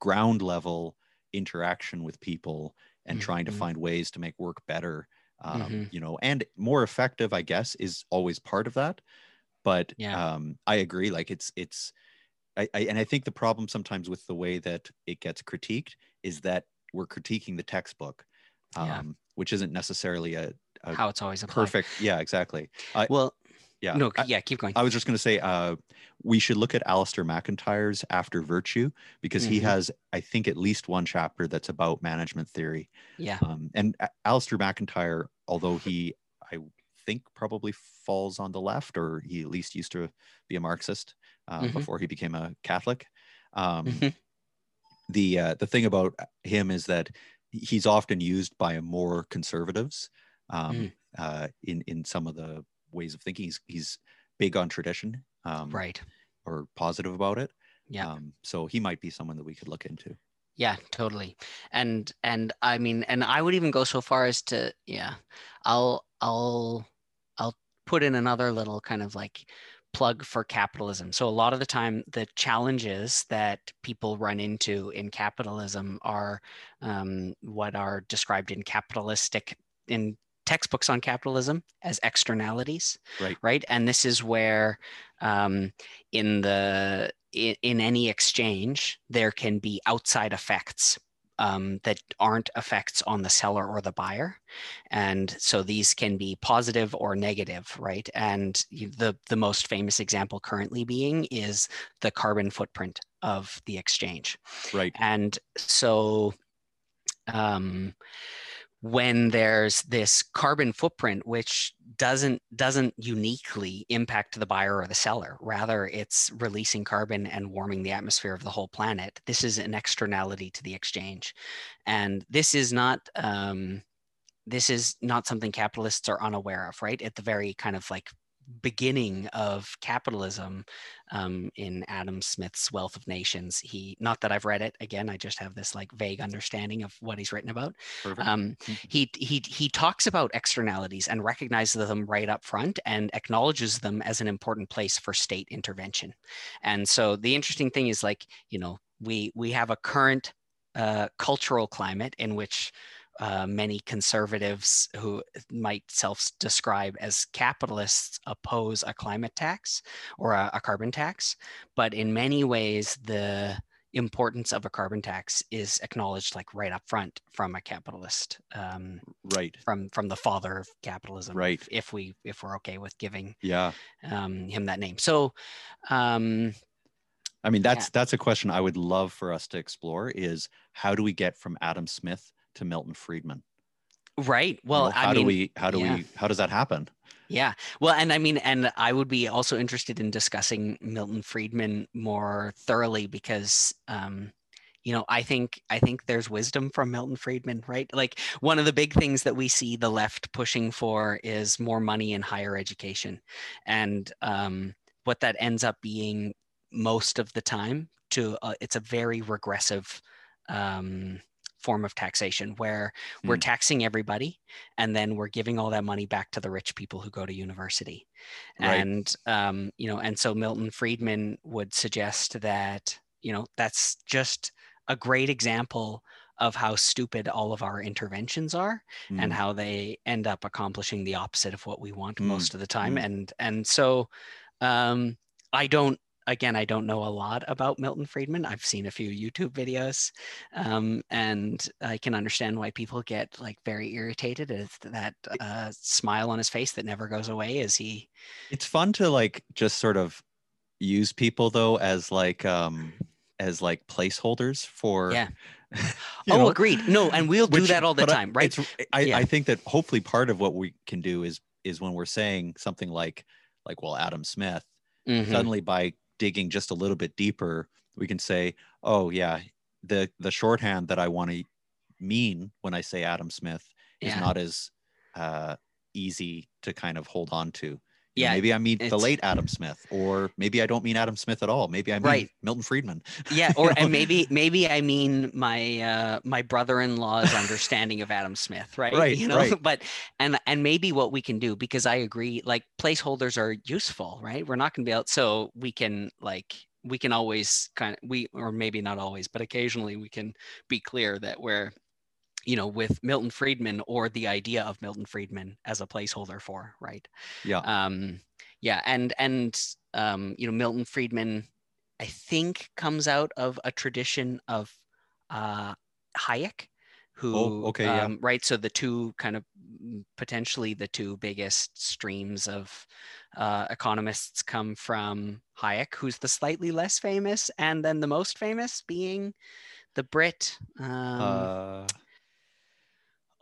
ground level interaction with people and mm-hmm. trying to mm-hmm. find ways to make work better um, mm-hmm. you know and more effective i guess is always part of that but yeah. um, i agree like it's it's I, I, and i think the problem sometimes with the way that it gets critiqued is that we're critiquing the textbook um, yeah. which isn't necessarily a, a how it's always applied. perfect yeah exactly uh, well yeah no yeah keep going i, I was just going to say uh, we should look at Alasdair MacIntyre's After Virtue because mm-hmm. he has, I think, at least one chapter that's about management theory. Yeah. Um, and Alasdair MacIntyre, although he, I think, probably falls on the left, or he at least used to be a Marxist uh, mm-hmm. before he became a Catholic. Um, mm-hmm. The uh, the thing about him is that he's often used by more conservatives um, mm. uh, in in some of the ways of thinking. He's he's big on tradition um, right. or positive about it. Yeah. Um, so he might be someone that we could look into. Yeah totally. And and i mean and i would even go so far as to yeah i'll i'll i'll put in another little kind of like plug for capitalism. So a lot of the time, the challenges that people run into in capitalism are um, what are described in capitalistic in textbooks on capitalism as externalities right. right? And this is where um, in the in, in, any exchange there can be outside effects um, that aren't effects on the seller or the buyer. And so these can be positive or negative right? And the the most famous example currently being is the carbon footprint of the exchange. Right. And so um, when there's this carbon footprint which doesn't doesn't uniquely impact the buyer or the seller. Rather it's releasing carbon and warming the atmosphere of the whole planet. This is an externality to the exchange. And this is not um, this is not something capitalists are unaware of right? At the very kind of like beginning of capitalism um, in Adam Smith's Wealth of Nations. He, not that I've read it again, I just have this like vague understanding of what he's written about. Um, mm-hmm. he he he talks about externalities and recognizes them right up front and acknowledges them as an important place for state intervention. And so the interesting thing is like you know we we have a current uh, cultural climate in which uh, many conservatives who might self describe as capitalists oppose a climate tax or a, a, carbon tax. But in many ways, the importance of a carbon tax is acknowledged like right up front from a capitalist um, right from from the father of capitalism right if, if we if we're okay with giving yeah um, him that name so um, I mean, that's yeah. that's a question I would love for us to explore. Is how do we get from Adam Smith to Milton Friedman. Right. Well, know, how I do mean, we how do yeah. we how does that happen? Yeah. Well, and I mean, and I would be also interested in discussing Milton Friedman more thoroughly because um, you know, I think I think there's wisdom from Milton Friedman, right? Like one of the big things that we see the left pushing for is more money in higher education. And um, what that ends up being most of the time to uh, it's a very regressive um, form of taxation where mm. we're hmm. taxing everybody and then we're giving all that money back to the rich people who go to university right. and um, you know and so milton friedman would suggest that you know that's just a great example of how stupid all of our interventions are mm. and how they end up accomplishing the opposite of what we want mm. most of the time mm. and and so um, i don't again, I don't know a lot about Milton Friedman. I've seen a few YouTube videos, um, and I can understand why people get like very irritated at that uh, smile on his face that never goes away as he. It's fun to like just sort of use people though as like um as like placeholders for yeah (laughs) oh know, agreed no and we'll which, do that all the time right I, yeah. I think that hopefully part of what we can do is is when we're saying something like like well adam smith mm-hmm. suddenly by digging just a little bit deeper, we can say, oh yeah, the the shorthand that I want to mean when I say Adam Smith is yeah. not as uh, easy to kind of hold on to yeah maybe i mean the late adam smith or maybe i don't mean adam smith at all. Maybe i mean right. milton friedman. Yeah (laughs) or and maybe maybe i mean my uh my brother-in-law's understanding of adam smith right? Right you know right. (laughs) but and and maybe what we can do because i agree like placeholders are useful right? We're not going to be able so we can like we can always kind of we or maybe not always but occasionally we can be clear that we're you know, with Milton Friedman or the idea of Milton Friedman as a placeholder for, right? Yeah. Um, yeah, and and um, you know, Milton Friedman, I think, comes out of a tradition of uh, Hayek, who, oh, okay, um, yeah. right. So the two kind of mm, potentially the two biggest streams of uh, economists come from Hayek, who's the slightly less famous, and then the most famous being the Brit. Um, uh,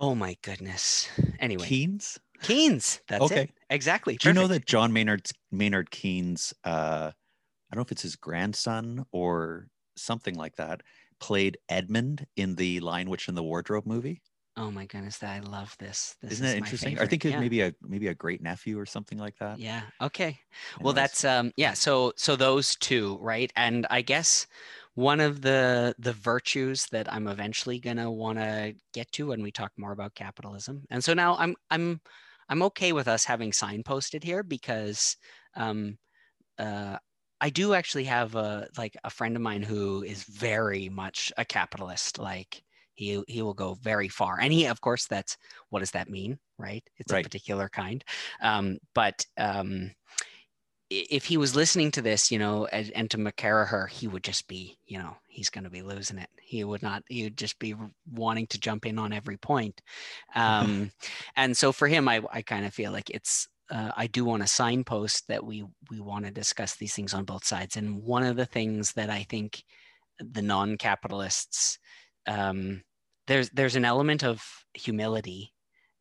Oh my goodness. Anyway. Keynes? Keynes. That's okay. it. Exactly. Do you know that John Maynard Maynard Keynes, uh, I don't know if it's his grandson or something like that, played Edmund in the Lion Witch and the Wardrobe movie? Oh my goodness, I love this. this Isn't that interesting? I think it's yeah. maybe a maybe a great nephew or something like that. Yeah. Okay. Anyways. Well, that's um yeah. So so those two, right? And I guess one of the the virtues that I'm eventually gonna want to get to when we talk more about capitalism. And so now I'm I'm I'm okay with us having signposted here because um, uh, I do actually have a like a friend of mine who is very much a capitalist. Like he he will go very far, and he of course that's what does that mean, right? It's right. a particular kind. Um, but um, if he was listening to this, you know, and, and to McCarraher, he would just be, you know, he's going to be losing it. He would not, he would just be wanting to jump in on every point. Um, and so for him, I, I kind of feel like it's, uh, I do want to signpost that we we want to discuss these things on both sides. And one of the things that I think the non-capitalists, um, there's there's an element of humility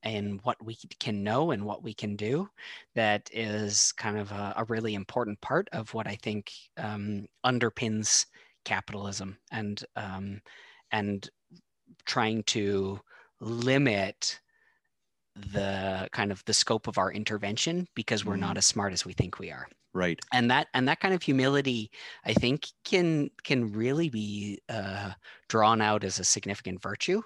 and what we can know and what we can do that is kind of a, a really important part of what I think um, underpins capitalism and um, and trying to limit the kind of the scope of our intervention because we're mm. not mm-hmm. as smart as we think we are right and that and that kind of humility i think can can really be uh, drawn out as a significant virtue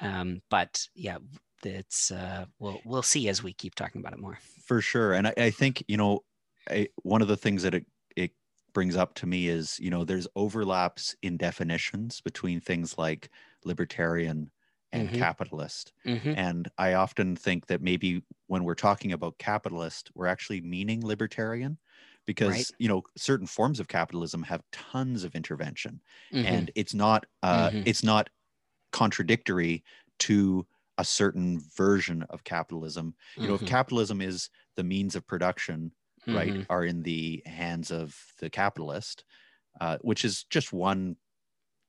um, but yeah it's uh, we'll we'll see as we keep talking about it more. For sure, and I, I think you know I, one of the things that it it brings up to me is you know there's overlaps in definitions between things like libertarian and mm-hmm. capitalist, mm-hmm. and I often think that maybe when we're talking about capitalist, we're actually meaning libertarian because right. you know certain forms of capitalism have tons of intervention mm-hmm. and it's not uh, mm-hmm. it's not contradictory to a certain version of capitalism. You mm-hmm. know, if mm-hmm. capitalism is the means of production, mm-hmm. right, are in the hands of the capitalist, uh, which is just one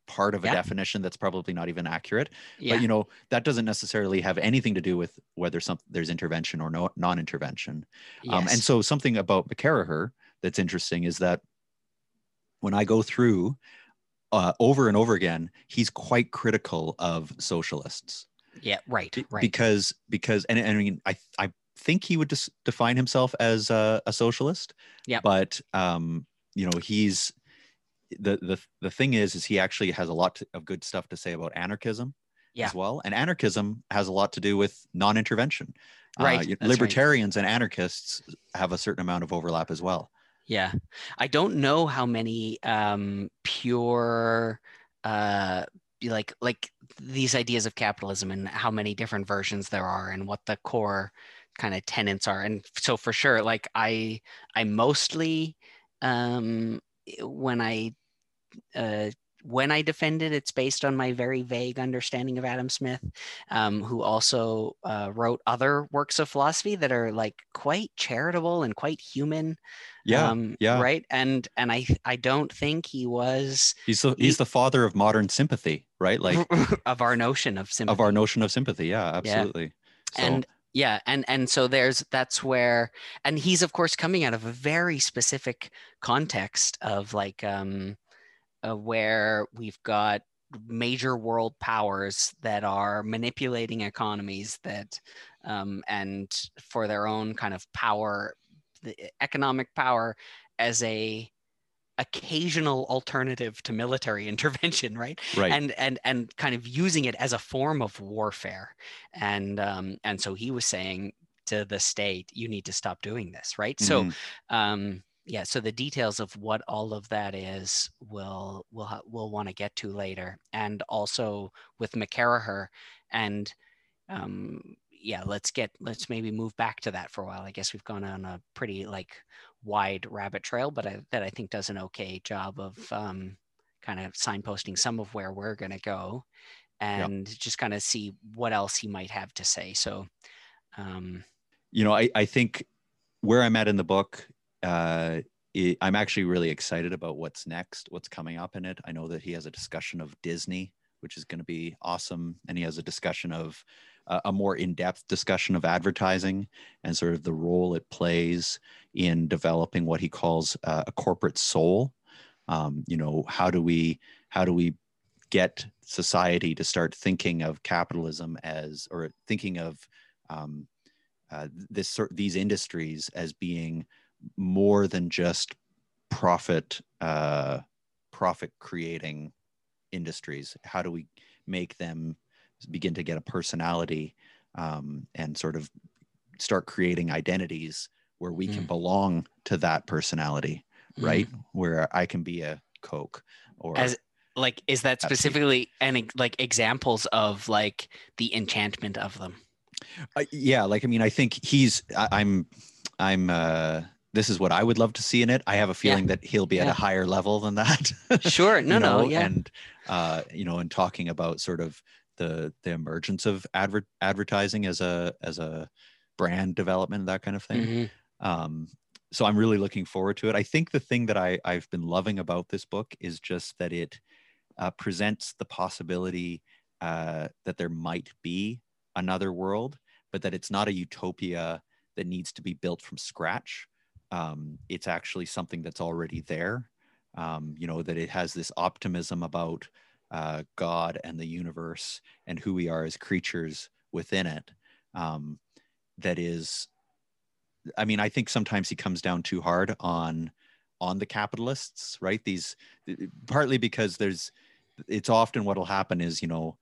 part of a yeah. definition that's probably not even accurate. Yeah. But you know, that doesn't necessarily have anything to do with whether some there's intervention or no non-intervention. Yes. Um, and so something about McCarraher that's interesting is that when I go through uh, over and over again, he's quite critical of socialists. Yeah, right, right. Because because and, and I mean I I think he would just define himself as a, a socialist. Yeah. But um, you know, he's the the the thing is, is he actually has a lot of good stuff to say about anarchism Yeah. as well, and anarchism has a lot to do with non-intervention. Right, Uh, that's right. libertarians and anarchists have a certain amount of overlap as well. Yeah. I don't know how many um, pure uh, like like these ideas of capitalism and how many different versions there are and what the core kind of tenets are. And so for sure, like I I mostly um, when I uh, when I defend it, it's based on my very vague understanding of Adam Smith, um, who also uh, wrote other works of philosophy that are like quite charitable and quite human. Yeah, um, yeah. right. And and I I don't think he was He's the He- he's the father of modern sympathy, right? Like (laughs) of our notion of sympathy. of our notion of sympathy. Yeah, absolutely. So, and yeah and and so there's that's where and he's of course coming out of a very specific context of like um uh, where we've got major world powers that are manipulating economies that um and for their own kind of power the economic power as a occasional alternative to military (laughs) intervention right right. and and and kind of using it as a form of warfare and um and so he was saying to the state you need to stop doing this right so Mhm. um yeah so the details of what all of that is we'll we'll we'll want to get to later and also with mccarraher and um yeah let's get let's maybe move back to that for a while. I guess we've gone on a pretty like wide rabbit trail but I, that i think does an okay job of um kind of signposting some of where we're going to go and just kind of see what else he might have to say so um you know, I, I think where I'm at in the book, uh, i I'm actually really excited about what's next, what's coming up in it. I know that he has a discussion of Disney, which is going to be awesome, and he has a discussion of uh, a more in-depth discussion of advertising and sort of the role it plays in developing what he calls uh, a corporate soul. Um, you know, how do we how do we get society to start thinking of capitalism as or thinking of um, uh, this these industries as being more than just profit uh, profit creating industries how do we make them begin to get a personality um, and sort of start creating identities where we can Mm. belong to that personality right where i can be a coke or As- like is that specifically any like examples of like the enchantment of them Uh, yeah, like I mean, I think he's. I, I'm. I'm. uh This is what I would love to see in it. I have a feeling that he'll be at a higher level than that. (laughs) sure no you no yeah And uh, you know, and talking about sort of the the emergence of adver- advertising as a as a brand development, that kind of thing. Mhm. Um, so I'm really looking forward to it. I think the thing that I I've been loving about this book is just that it uh, presents the possibility uh, that there might be another world, but that it's not a utopia that needs to be built from scratch. Um, it's actually something that's already there. Um, you know that it has this optimism about uh, God and the universe and who we are as creatures within it. Um, that is I mean, I think sometimes he comes down too hard on on the capitalists, right? These partly because there's it's often what'll happen is, you know,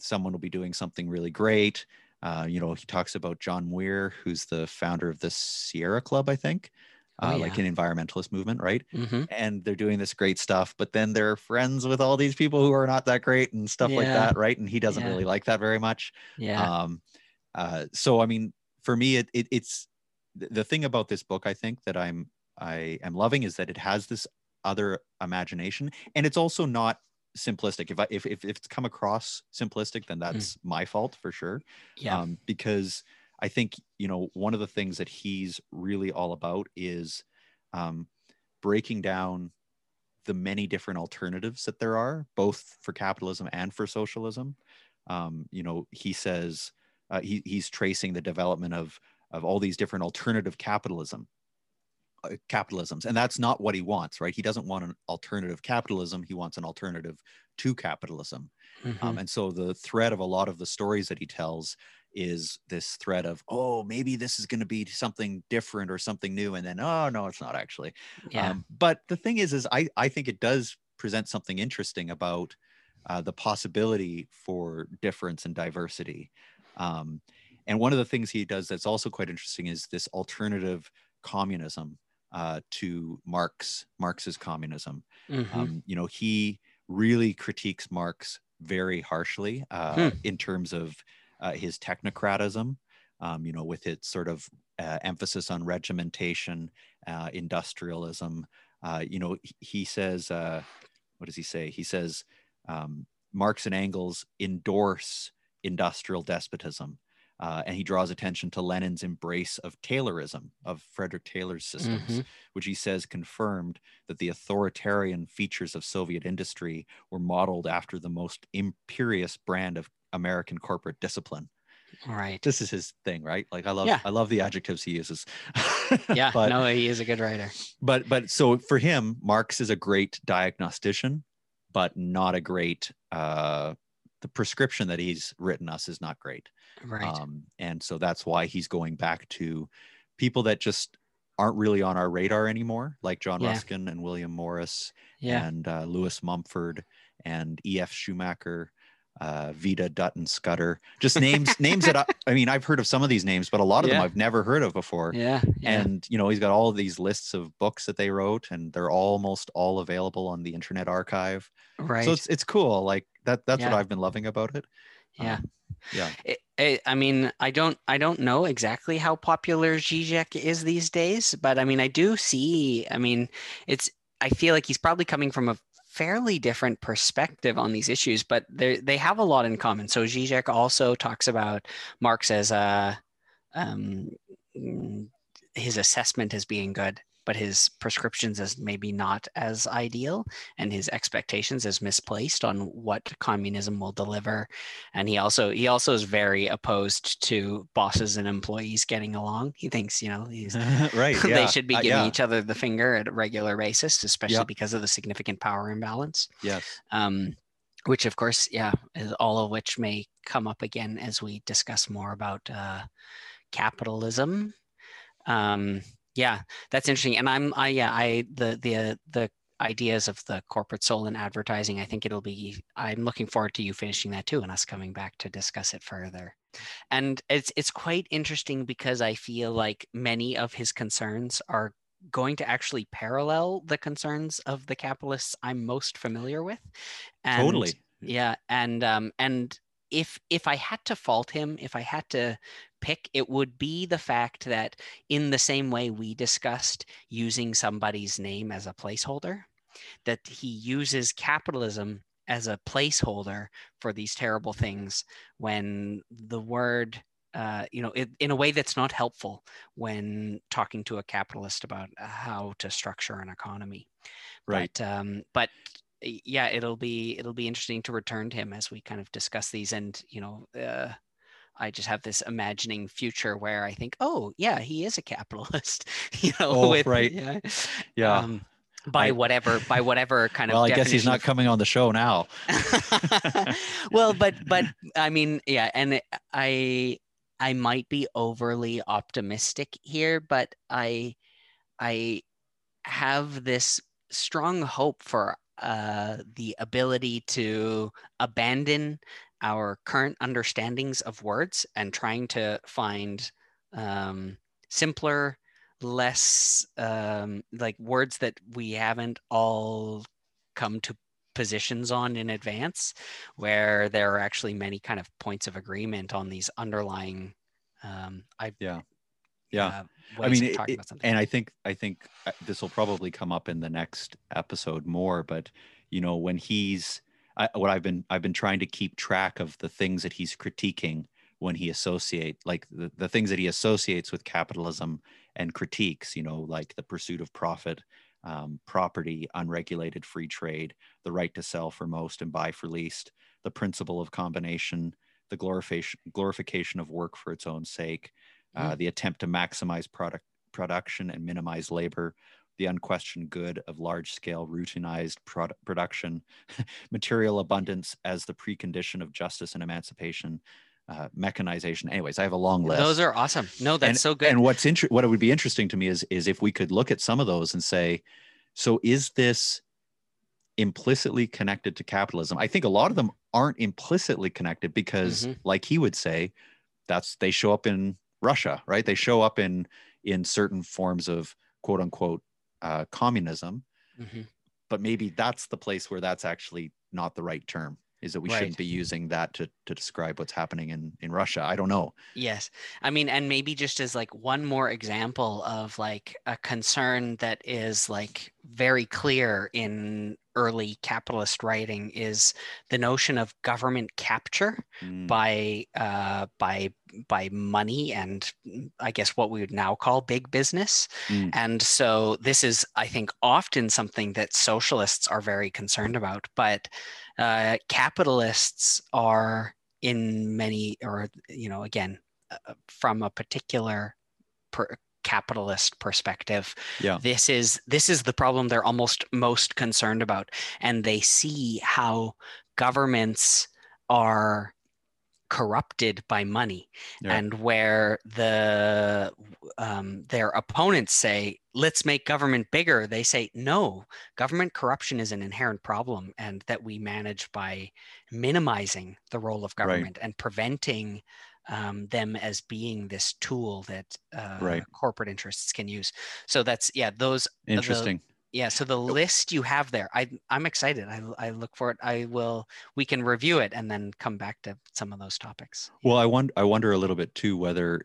someone will be doing something really great. Uh, you know, he talks about John Muir, who's the founder of the Sierra Club, I think, Oh, uh, like an environmentalist movement, right? Mhm. And they're doing this great stuff, but then they're friends with all these people who are not that great and stuff like that, right? And he doesn't Yeah. really like that very much yeah um uh so i mean for me it, it it's the thing about this book i think that i'm i am loving is that it has this other imagination and it's also not simplistic. If i if, if, if it's come across simplistic then that's my fault for sure. Yeah. Um, because I think you know one of the things that he's really all about is um, breaking down the many different alternatives that there are, both for capitalism and for socialism. Um, you know, he says uh, he, he's tracing the development of of all these different alternative capitalism capitalisms and that's not what he wants right? He doesn't want an alternative capitalism. He wants an alternative to capitalism. Mhm. um, and so the thread of a lot of the stories that he tells is this threat of oh maybe this is going to be something different or something new and then oh no it's not actually. Yeah. um, but the thing is is i i think it does present something interesting about uh, the possibility for difference and diversity. Um, and one of the things he does that's also quite interesting is this alternative communism uh, to marx marx's communism Mhm. um, you know he really critiques marx very harshly uh, Hmm. in terms of uh, his technocratism um, you know with its sort of uh, emphasis on regimentation uh, industrialism uh, you know he, says uh, what does he say he says um, marx and engels endorse industrial despotism uh, and he draws attention to lenin's embrace of taylorism of frederick taylor's systems Mhm. which he says confirmed that the authoritarian features of Soviet industry were modeled after the most imperious brand of American corporate discipline. right This is his thing, right? Like I love Yeah. I love the adjectives he uses. (laughs) yeah but no he is a good writer but but so for him, Marx is a great diagnostician, but not a great uh the prescription that he's written us is not great. Right Um, and so that's why he's going back to people that just aren't really on our radar anymore, like John Yeah. Ruskin and William Morris yeah and uh, Lewis Mumford and E.F. Schumacher, uh, Vita Dutton Scudder. Just names, (laughs) names that I, I mean, I've heard of some of these names, but a lot of them I've never heard of before. yeah yeah And you know, he's got all of these lists of books that they wrote, and they're almost all available on the Internet Archive. right So it's it's cool. Like that. That's what I've been loving about it. yeah Um, yeah. it, it, I mean, I don't, I don't know exactly how popular Zizek is these days, but I mean, I do see. I mean, it's. I feel like he's probably coming from a fairly different perspective on these issues, but they they have a lot in common. So Zizek also talks about Marx as a, um, mm, his assessment as being good, but his prescriptions as maybe not as ideal, and his expectations as misplaced on what communism will deliver and he also he also is very opposed to bosses and employees getting along he thinks you know he's (laughs) right. (laughs) they should be uh, giving yeah, each other the finger at a regular basis especially Yep. because of the significant power imbalance Yes. um, which of course yeah is all of which may come up again as we discuss more about uh, capitalism um, yeah that's interesting and i'm i yeah i the the uh, the ideas of the corporate soul and advertising i think it'll be i'm looking forward to you finishing that too and us coming back to discuss it further and it's it's quite interesting because i feel like many of his concerns are going to actually parallel the concerns of the capitalists i'm most familiar with and totally. yeah and um and if if i had to fault him if i had to pick it would be the fact that in the same way we discussed using somebody's name as a placeholder that he uses capitalism as a placeholder for these terrible things when the word uh, you know it, in a way that's not helpful when talking to a capitalist about how to structure an economy Right. but um, but yeah, it'll be it'll be interesting to return to him as we kind of discuss these. And you know, uh, I just have this imagining future where I think, oh yeah, he is a capitalist. (laughs) you know, Oh, right. Yeah. Yeah. um, by I- whatever by whatever kind well, of well I guess he's not coming on the show now. (laughs) well, but but I mean, yeah, and I I might be overly optimistic here, but I I have this strong hope for uh, the ability to abandon our current understandings of words and trying to find um, simpler, less um, like words that we haven't all come to positions on in advance, where there are actually many kind of points of agreement on these underlying. Um, I Yeah. Yeah. uh, I mean, it- it- and I think I think uh, this will probably come up in the next episode more. But you know, when he's I, what I've been I've been trying to keep track of the things that he's critiquing when he associate like the, the things that he associates with capitalism and critiques. You know, like the pursuit of profit, um, property, unregulated free trade, the right to sell for most and buy for least, the principle of combination, the glorification glorification of work for its own sake, uh, the attempt to maximize product production and minimize labor, the unquestioned good of large scale routinized prod- production, (laughs) material abundance as the precondition of justice and emancipation, uh, mechanization. Anyways, I have a long list. Those are awesome. No, that's and, so good. And what's inter- what would be interesting to me is is if we could look at some of those and say, so is this implicitly connected to capitalism? I think a lot of them aren't implicitly connected because, Mhm. like he would say, that's they show up in Russia, right? They show up in in certain forms of quote unquote uh, communism, Mhm. but maybe that's the place where that's actually not the right term. Is that we Right. shouldn't be using that to to describe what's happening in in Russia? I don't know. Yes. I mean, and maybe just as like one more example of like a concern that is like very clear in early capitalist writing is the notion of government capture Mm, by uh, by by money and I guess what we would now call big business. Mm. And so this is, I think, often something that socialists are very concerned about, but uh, capitalists are in many, or you know, again, uh, from a particular per- capitalist perspective Yeah. this is this is the problem they're almost most concerned about and they see how governments are corrupted by money Yeah. and where the um, their opponents say let's make government bigger they say no government corruption is an inherent problem and that we manage by minimizing the role of Right. government and preventing um, them as being this tool that uh, Right. corporate interests can use so that's yeah those the- Interesting. Yeah so the list you have there i i'm excited i, I look for it i will we can review it and then come back to some of those topics Well, I wonder I wonder a little bit too whether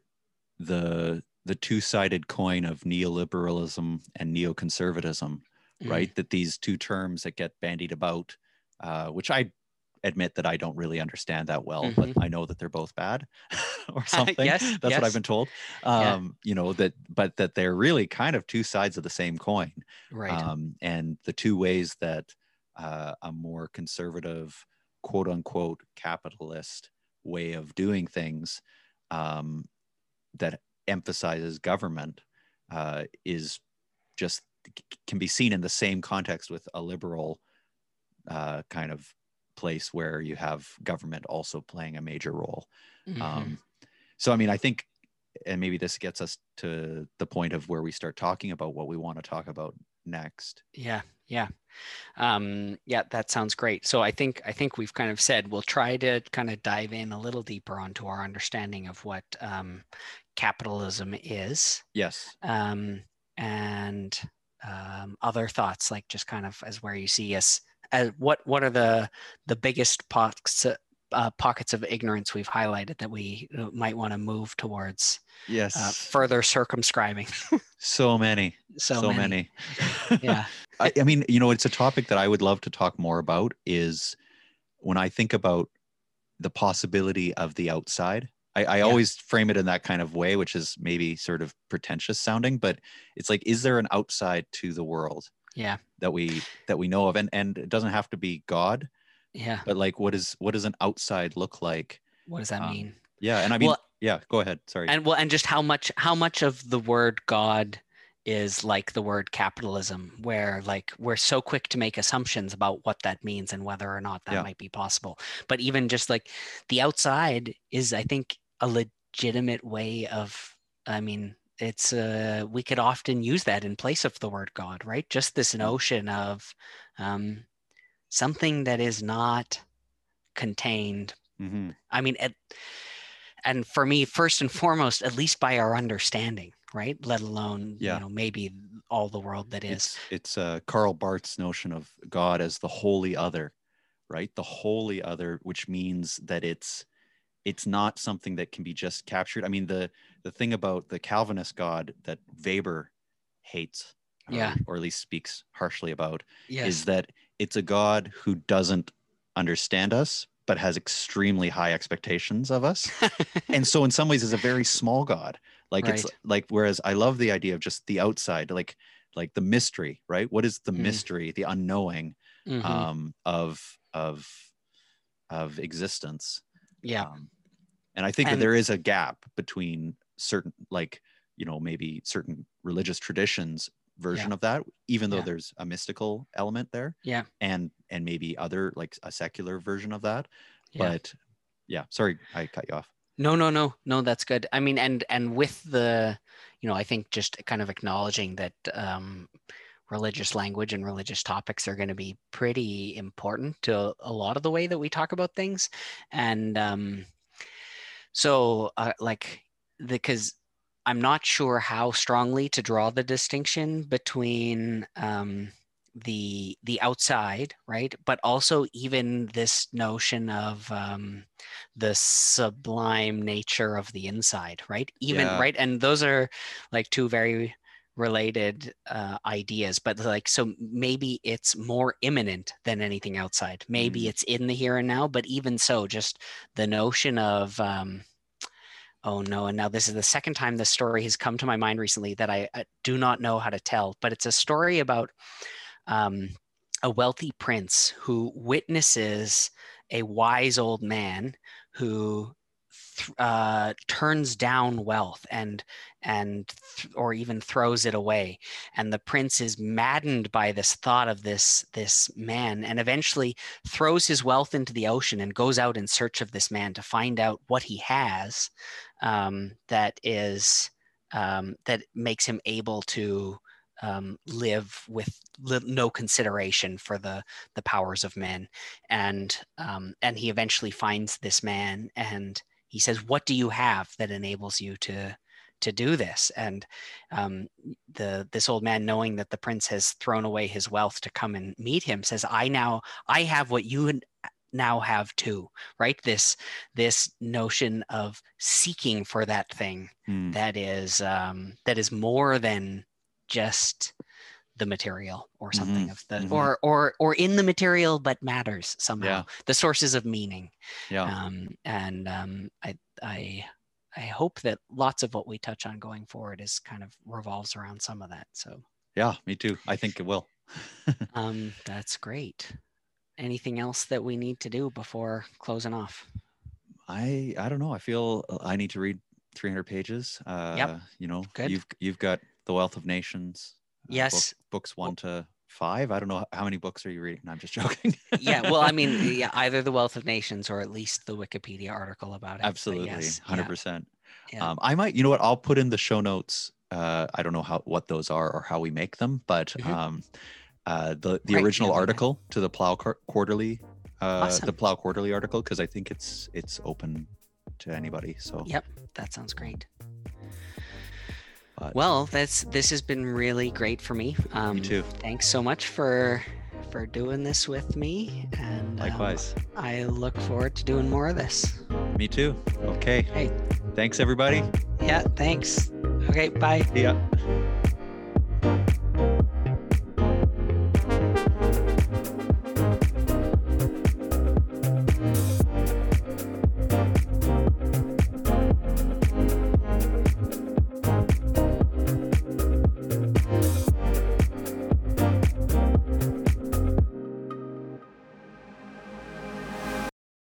the the two-sided coin of neoliberalism and neoconservatism, Mhm. right? That these two terms that get bandied about, uh, which I admit that I don't really understand that well, but I know that they're both bad (laughs) or something. Yes, That's what. I've been told. Yeah. Um, you know, that but that they're really kind of two sides of the same coin. right um, and the two ways that uh, a more conservative, quote unquote, capitalist way of doing things um, that emphasizes government uh, is just can be seen in the same context with a liberal uh, kind of place where you have government also playing a major role. Mhm. Um, so, I mean, I think, and maybe this gets us to the point of where we start talking about what we want to talk about next. yeah yeah um yeah that sounds great so i think i think we've kind of said we'll try to kind of dive in a little deeper onto our understanding of what um capitalism is Yes. um, and um, other thoughts like just kind of as where you see us as what what are the the biggest pockets uh, pockets of ignorance we've highlighted that we uh, might want to move towards Yes. uh, further circumscribing so many. so, So, many. many. (laughs) yeah (laughs) I, I mean, you know, it's a topic that I would love to talk more about is when I think about the possibility of the outside. I, I Yeah. always frame it in that kind of way, which is maybe sort of pretentious sounding, but it's like, is there an outside to the world yeah that we that we know of? And and it doesn't have to be God, yeah but like what is what does an outside look like? what does that Um, mean Yeah. And I mean, Well, yeah, go ahead. Sorry. and well and just how much how much of the word god is like the word capitalism where like we're so quick to make assumptions about what that means and whether or not that Yeah. might be possible but even just like the outside is i think a legitimate way of i mean it's uh we could often use that in place of the word god right just this notion of um something that is not contained hmm I mean, at, and for me, first and foremost, at least by our understanding, right? Let alone, Yeah. you know, maybe all the world that is. It's it's uh, Karl Barth's notion of God as the wholly other, right? The wholly other, which means that it's it's not something that can be just captured. I mean, the the thing about the Calvinist God that Weber hates, or, Yeah. or at least speaks harshly about, Yes. is that it's a God who doesn't understand us, but has extremely high expectations of us. (laughs) and so in some ways is a very small god like it's like whereas i love the idea of just the outside like like the mystery right what is the Mm. mystery the unknowing Mhm. um of of of existence yeah. um, and i think that there is a gap between certain like you know maybe certain religious traditions version of that even though Yeah. there's a mystical element there Yeah. and and maybe other like a secular version of that Yeah. but yeah sorry i cut you off No, no, no, no. That's good. I mean, and and with the, you know, I think just kind of acknowledging that um, religious language and religious topics are going to be pretty important to a lot of the way that we talk about things, and um, so uh, like because I'm not sure how strongly to draw the distinction between um, the the outside right? But also even this notion of um the sublime nature of the inside right? Even Yeah. right? And those are like two very related uh, ideas but like so maybe it's more imminent than anything outside maybe Mm. it's in the here and now but even so just the notion of um oh no and now this is the second time this story has come to my mind recently that i, I do not know how to tell but it's a story about um, a wealthy prince who witnesses a wise old man who uh, turns down wealth and and th- or even throws it away. And the prince is maddened by this thought of this this man and eventually throws his wealth into the ocean and goes out in search of this man to find out what he has um, that is um, that makes him able to um, live with li- no consideration for the the powers of men. And um, and he eventually finds this man and he says what do you have that enables you to to do this and um, the this old man knowing that the prince has thrown away his wealth to come and meet him says i now i have what you now have too right this this notion of seeking for that thing Hmm. that is um, that is more than just the material or something Mhm, of the mhm. or or or in the material but matters somehow Yeah. the sources of meaning Yeah. um, and um, I I I hope that lots of what we touch on going forward is kind of revolves around some of that so Yeah. Me too. I think it will. (laughs) um, that's great anything else that we need to do before closing off I I don't know. I feel uh, I need to read 300 pages. Uh, You know, Good. you've you've got the Wealth of Nations. uh, book- Yes. books one to five. I don't know how many books are you reading. No, I'm just (laughs) joking. yeah well i mean (laughs) yeah either the wealth of nations or at least the wikipedia article about it absolutely, yes, hundred percent. yeah. Um, I might. You know what? I'll put in the show notes. Uh, I don't know how what those are or how we make them, but Mhm. um, uh, the the Right, original yeah, article to the Plough Quar- Quarterly, uh, Awesome. the Plough Quarterly article, because I think it's it's open to anybody. So Yep. that sounds great But- well that's this has been really great for me um me too. thanks so much for for doing this with me and um, Likewise. i look forward to doing more of this Me too. Okay. Hey. Thanks, everybody. yeah thanks okay bye ya.